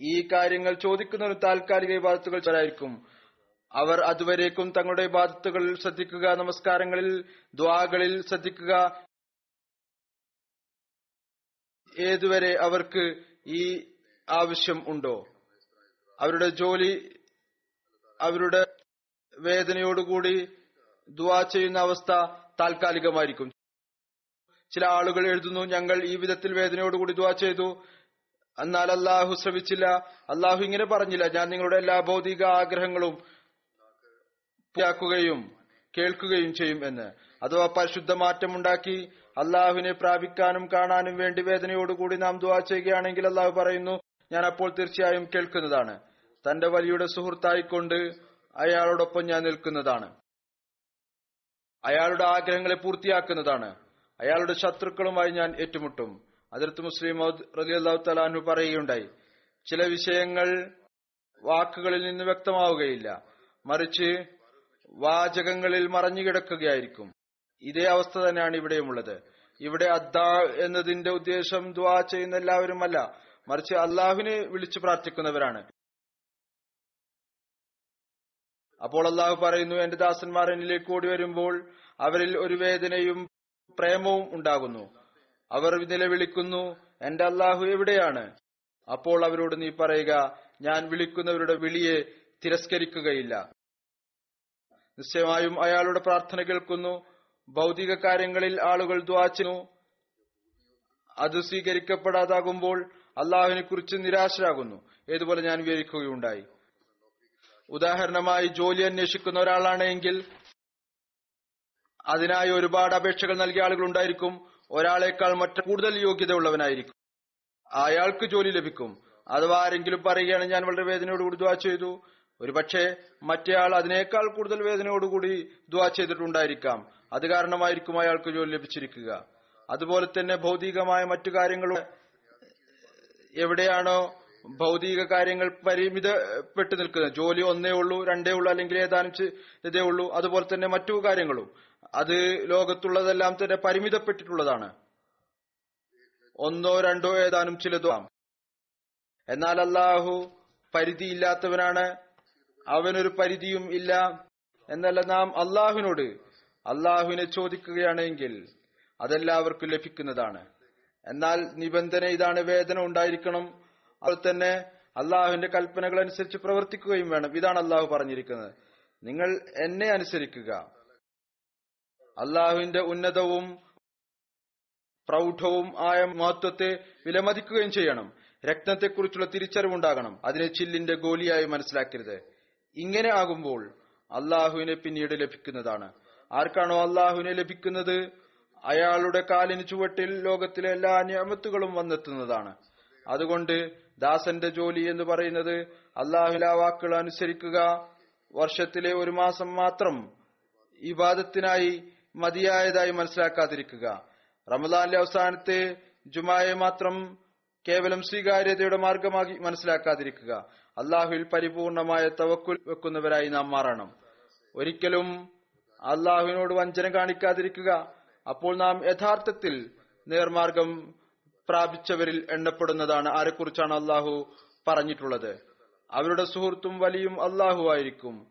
S1: ഈ കാര്യങ്ങൾ ചോദിക്കുന്നവർ താൽക്കാലിക വിവാദത്തുകൾ ചിലരായിരിക്കും. അവർ അതുവരേക്കും തങ്ങളുടെ ബാധത്തുകളിൽ ശ്രദ്ധിക്കുക നമസ്കാരങ്ങളിൽ ദ്വാകളിൽ ശ്രദ്ധിക്കുക. ഏതുവരെ അവർക്ക് ഈ ആവശ്യം ഉണ്ടോ? അവരുടെ ജോലി അവരുടെ വേദനയോടുകൂടി ദുവാ ചെയ്യുന്ന അവസ്ഥ താൽക്കാലികമായിരിക്കും. ചില ആളുകൾ എഴുതുന്നു ഞങ്ങൾ ഈ വിധത്തിൽ വേദനയോടുകൂടി ദുവാ ചെയ്തു. എന്നാൽ അള്ളാഹു ശ്രമിച്ചില്ല. അള്ളാഹു ഇങ്ങനെ പറഞ്ഞില്ല ഞാൻ നിങ്ങളുടെ എല്ലാ ഭൗതിക ആഗ്രഹങ്ങളും പൂർത്തിയാക്കുകയും കേൾക്കുകയും ചെയ്യും എന്ന്. അഥവാ പരിശുദ്ധ മാറ്റമുണ്ടാക്കി അള്ളാഹുവിനെ പ്രാപിക്കാനും കാണാനും വേണ്ടി വേദനയോടുകൂടി നാം ദുവാ ചെയ്യുകയാണെങ്കിൽ അള്ളാഹു പറയുന്നു ഞാൻ അപ്പോൾ തീർച്ചയായും കേൾക്കുന്നതാണ്. തന്റെ വലിയുടെ സുഹൃത്തായിക്കൊണ്ട് അയാളോടൊപ്പം ഞാൻ നിൽക്കുന്നതാണ്. അയാളുടെ ആഗ്രഹങ്ങളെ പൂർത്തിയാക്കുന്നതാണ്. അയാളുടെ ശത്രുക്കളുമായി ഞാൻ ഏറ്റുമുട്ടും. അതിർത്ത് മുസ്ലിം റലി അള്ളാഹു തലാഹു പറയുകയുണ്ടായി ചില വിഷയങ്ങൾ വാക്കുകളിൽ നിന്ന് വ്യക്തമാവുകയില്ല. മറിച്ച് വാചകങ്ങളിൽ മറഞ്ഞുകിടക്കുകയായിരിക്കും ഇതേ അവസ്ഥ തന്നെയാണ് ഇവിടെയുമുള്ളത്. ഇവിടെ അദ്ദാ എന്നതിന്റെ ഉദ്ദേശം ദ്വാ ചെയ്യുന്ന എല്ലാവരുമല്ല. മറിച്ച് അള്ളാഹുവിനെ വിളിച്ചു പ്രാർത്ഥിക്കുന്നവരാണ്. അപ്പോൾ അള്ളാഹു പറയുന്നു എന്റെ ദാസന്മാർ എന്നിലേക്ക് ഓടി വരുമ്പോൾ അവരിൽ ഒരു വേദനയും പ്രേമവും ഉണ്ടാകുന്നു. അവർ നിലവിളിക്കുന്നു എന്റെ അള്ളാഹു എവിടെയാണ്? അപ്പോൾ അവരോട് നീ പറയുക ഞാൻ വിളിക്കുന്നവരുടെ വിളിയെ തിരസ്കരിക്കുകയില്ല. നിശ്ചയമായും അയാളുടെ പ്രാർത്ഥന കേൾക്കുന്നു. ഭൗതിക കാര്യങ്ങളിൽ ആളുകൾ ദ്വാച്ചിനു അത് സ്വീകരിക്കപ്പെടാതാകുമ്പോൾ അള്ളാഹുവിനെ കുറിച്ച് നിരാശരാകുന്നു. ഏതുപോലെ ഞാൻ വിവരിക്കുകയുണ്ടായി. ഉദാഹരണമായി ജോലി അന്വേഷിക്കുന്ന ഒരാളാണെങ്കിൽ അതിനായി ഒരുപാട് അപേക്ഷകൾ നൽകിയ ആളുകൾ ഉണ്ടായിരിക്കും. ഒരാളെക്കാൾ മറ്റു കൂടുതൽ യോഗ്യത ഉള്ളവനായിരിക്കും അയാൾക്ക് ജോലി ലഭിക്കും. അഥവാ ആരെങ്കിലും പറയുകയാണ് ഞാൻ വളരെ വേദനയോടുകൂടി ദ്വാ ചെയ്തു. ഒരുപക്ഷെ മറ്റേയാൾ അതിനേക്കാൾ കൂടുതൽ വേദനയോടുകൂടി ദ്വാ ചെയ്തിട്ടുണ്ടായിരിക്കാം. അത് കാരണമായിരിക്കും അയാൾക്ക് ജോലി ലഭിച്ചിരിക്കുക. അതുപോലെ തന്നെ ഭൗതികമായ മറ്റു കാര്യങ്ങളും എവിടെയാണോ ഭൗതിക കാര്യങ്ങൾ പരിമിതപ്പെട്ടു നിൽക്കുന്നത്. ജോലി ഒന്നേ ഉള്ളൂ രണ്ടേ ഉള്ളൂ അല്ലെങ്കിൽ ഏതാനും ഇതേ ഉള്ളൂ. അതുപോലെ തന്നെ മറ്റു കാര്യങ്ങളും. അത് ലോകത്തുള്ളതെല്ലാം തന്നെ പരിമിതപ്പെട്ടിട്ടുള്ളതാണ്. ഒന്നോ രണ്ടോ ഏതാനും ചിലതോ എന്നാൽ അള്ളാഹു പരിധിയില്ലാത്തവനാണ് അവനൊരു പരിധിയും ഇല്ല എന്നല്ല നാം അള്ളാഹുവിനോട് അള്ളാഹുവിനെ ചോദിക്കുകയാണെങ്കിൽ അതെല്ലാവർക്കും ലഭിക്കുന്നതാണ്. എന്നാൽ നിബന്ധന ഇതാണ് വേദന ഉണ്ടായിരിക്കണം. അതുപോലെ തന്നെ അള്ളാഹുവിന്റെ കൽപ്പനകൾ അനുസരിച്ച് പ്രവർത്തിക്കുകയും വേണം. ഇതാണ് അള്ളാഹു പറഞ്ഞിരിക്കുന്നത്. നിങ്ങൾ എന്നെ അനുസരിക്കുക. അള്ളാഹുവിന്റെ ഉന്നതവും പ്രൗഢവും ആയ മഹത്വത്തെ വിലമതിക്കുകയും ചെയ്യണം. രക്തത്തെക്കുറിച്ചുള്ള തിരിച്ചറിവുണ്ടാകണം. അതിനെ ചില്ലിന്റെ ഗോലിയായി മനസ്സിലാക്കരുത്. ഇങ്ങനെ ആകുമ്പോൾ അള്ളാഹുവിനെ പിന്നീട് ലഭിക്കുന്നതാണ്. ആർക്കാണോ അള്ളാഹുവിനെ ലഭിക്കുന്നത്? അയാളുടെ കാലിന് ചുവട്ടിൽ ലോകത്തിലെ എല്ലാ നിയമത്തുകളും വന്നെത്തുന്നതാണ്. അതുകൊണ്ട് ദാസന്റെ ജോലി എന്ന് പറയുന്നത് അള്ളാഹുല വാക്കുകൾ അനുസരിക്കുക. വർഷത്തിലെ ഒരു മാസം മാത്രം ഇബാദത്തിനായി മതിയായതായി മനസ്സിലാക്കാതിരിക്കുക. റമദാനിലെ അവസാനത്തെ ജുമായെ മാത്രം കേവലം സ്വീകാര്യതയുടെ മാർഗമാക്കി മനസ്സിലാക്കാതിരിക്കുക. അള്ളാഹുവിൽ പരിപൂർണമായ തവക്കുൽ വെക്കുന്നവരായി നാം മാറണം. ഒരിക്കലും അള്ളാഹുവിനോട് വഞ്ചന കാണിക്കാതിരിക്കുക. അപ്പോൾ നാം യഥാർത്ഥത്തിൽ നേർമാർഗം പ്രാപിച്ചവരിൽ എണ്ണപ്പെടുന്നതാണ്. ആരെക്കുറിച്ചാണ് അള്ളാഹു പറഞ്ഞിട്ടുള്ളത്? അവരുടെ സുഹൃത്തും വലിയും അള്ളാഹു ആയിരിക്കും.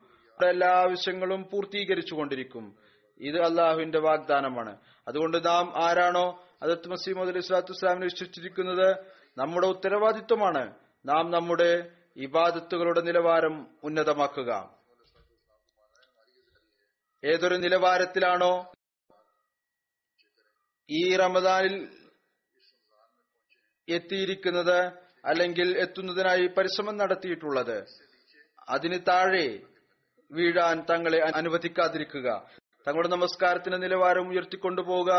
S1: എല്ലാ ആവശ്യങ്ങളും പൂർത്തീകരിച്ചു കൊണ്ടിരിക്കും. ഇത് അള്ളാഹുവിന്റെ വാഗ്ദാനമാണ്. അതുകൊണ്ട് നാം ആരാണോ? അതത് മസീമദ് അലി സ്വലാത്തു ഇസ്ലാമിനെ വിശ്വസിച്ചിരിക്കുന്നത് നമ്മുടെ ഉത്തരവാദിത്വമാണ്. നാം നമ്മുടെ ഇബാദത്തുകളുടെ നിലവാരം ഉന്നതമാക്കുക. ഏതൊരു നിലവാരത്തിലാണോ ഈ റമദാനിൽ എത്തിയിരിക്കുന്നത് അല്ലെങ്കിൽ എത്തുന്നതിനായി പരിശ്രമം നടത്തിയിട്ടുള്ളത് അതിന് താഴെ വീഴാൻ തങ്ങളെ അനുവദിക്കാതിരിക്കുക തങ്ങളുടെ നമസ്കാരത്തിന്റെ നിലവാരം ഉയർത്തിക്കൊണ്ടുപോവുക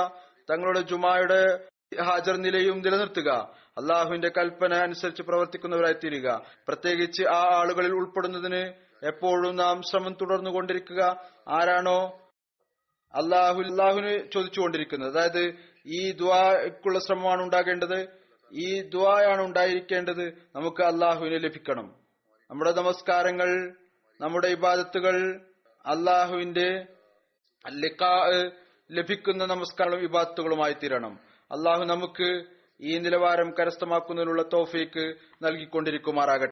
S1: തങ്ങളുടെ ജുമായുടെ ഹാജർ നിലയും നിലനിർത്തുക അള്ളാഹുവിന്റെ കൽപ്പന അനുസരിച്ച് പ്രവർത്തിക്കുന്നവരായി തീരുക പ്രത്യേകിച്ച് ആ ആളുകളിൽ ഉൾപ്പെടുന്നതിന് എപ്പോഴും നാം ശ്രമം തുടർന്നുകൊണ്ടിരിക്കുക. ആരാണോ അള്ളാഹു അള്ളാഹുവിന് ചോദിച്ചുകൊണ്ടിരിക്കുന്നത്. അതായത് ഈ ദ്വാക്കുള്ള ശ്രമമാണ് ഉണ്ടാകേണ്ടത്. ഈ ദ്വായാണ് ഉണ്ടായിരിക്കേണ്ടത്. നമുക്ക് അള്ളാഹുവിനെ ലഭിക്കണം. നമ്മുടെ നമസ്കാരങ്ങൾ നമ്മുടെ ഇബാദത്തുകൾ അള്ളാഹുവിന്റെ ലഭിക്കുന്ന നമസ്കാരങ്ങളും ഇബാദത്തുകളുമായി തീരണം അള്ളാഹു നമുക്ക് ഈ നിലവാരം കരസ്ഥമാക്കുന്നതിനുള്ള തോഫീക്ക് നൽകിക്കൊണ്ടിരിക്കുമാറാകട്ടെ.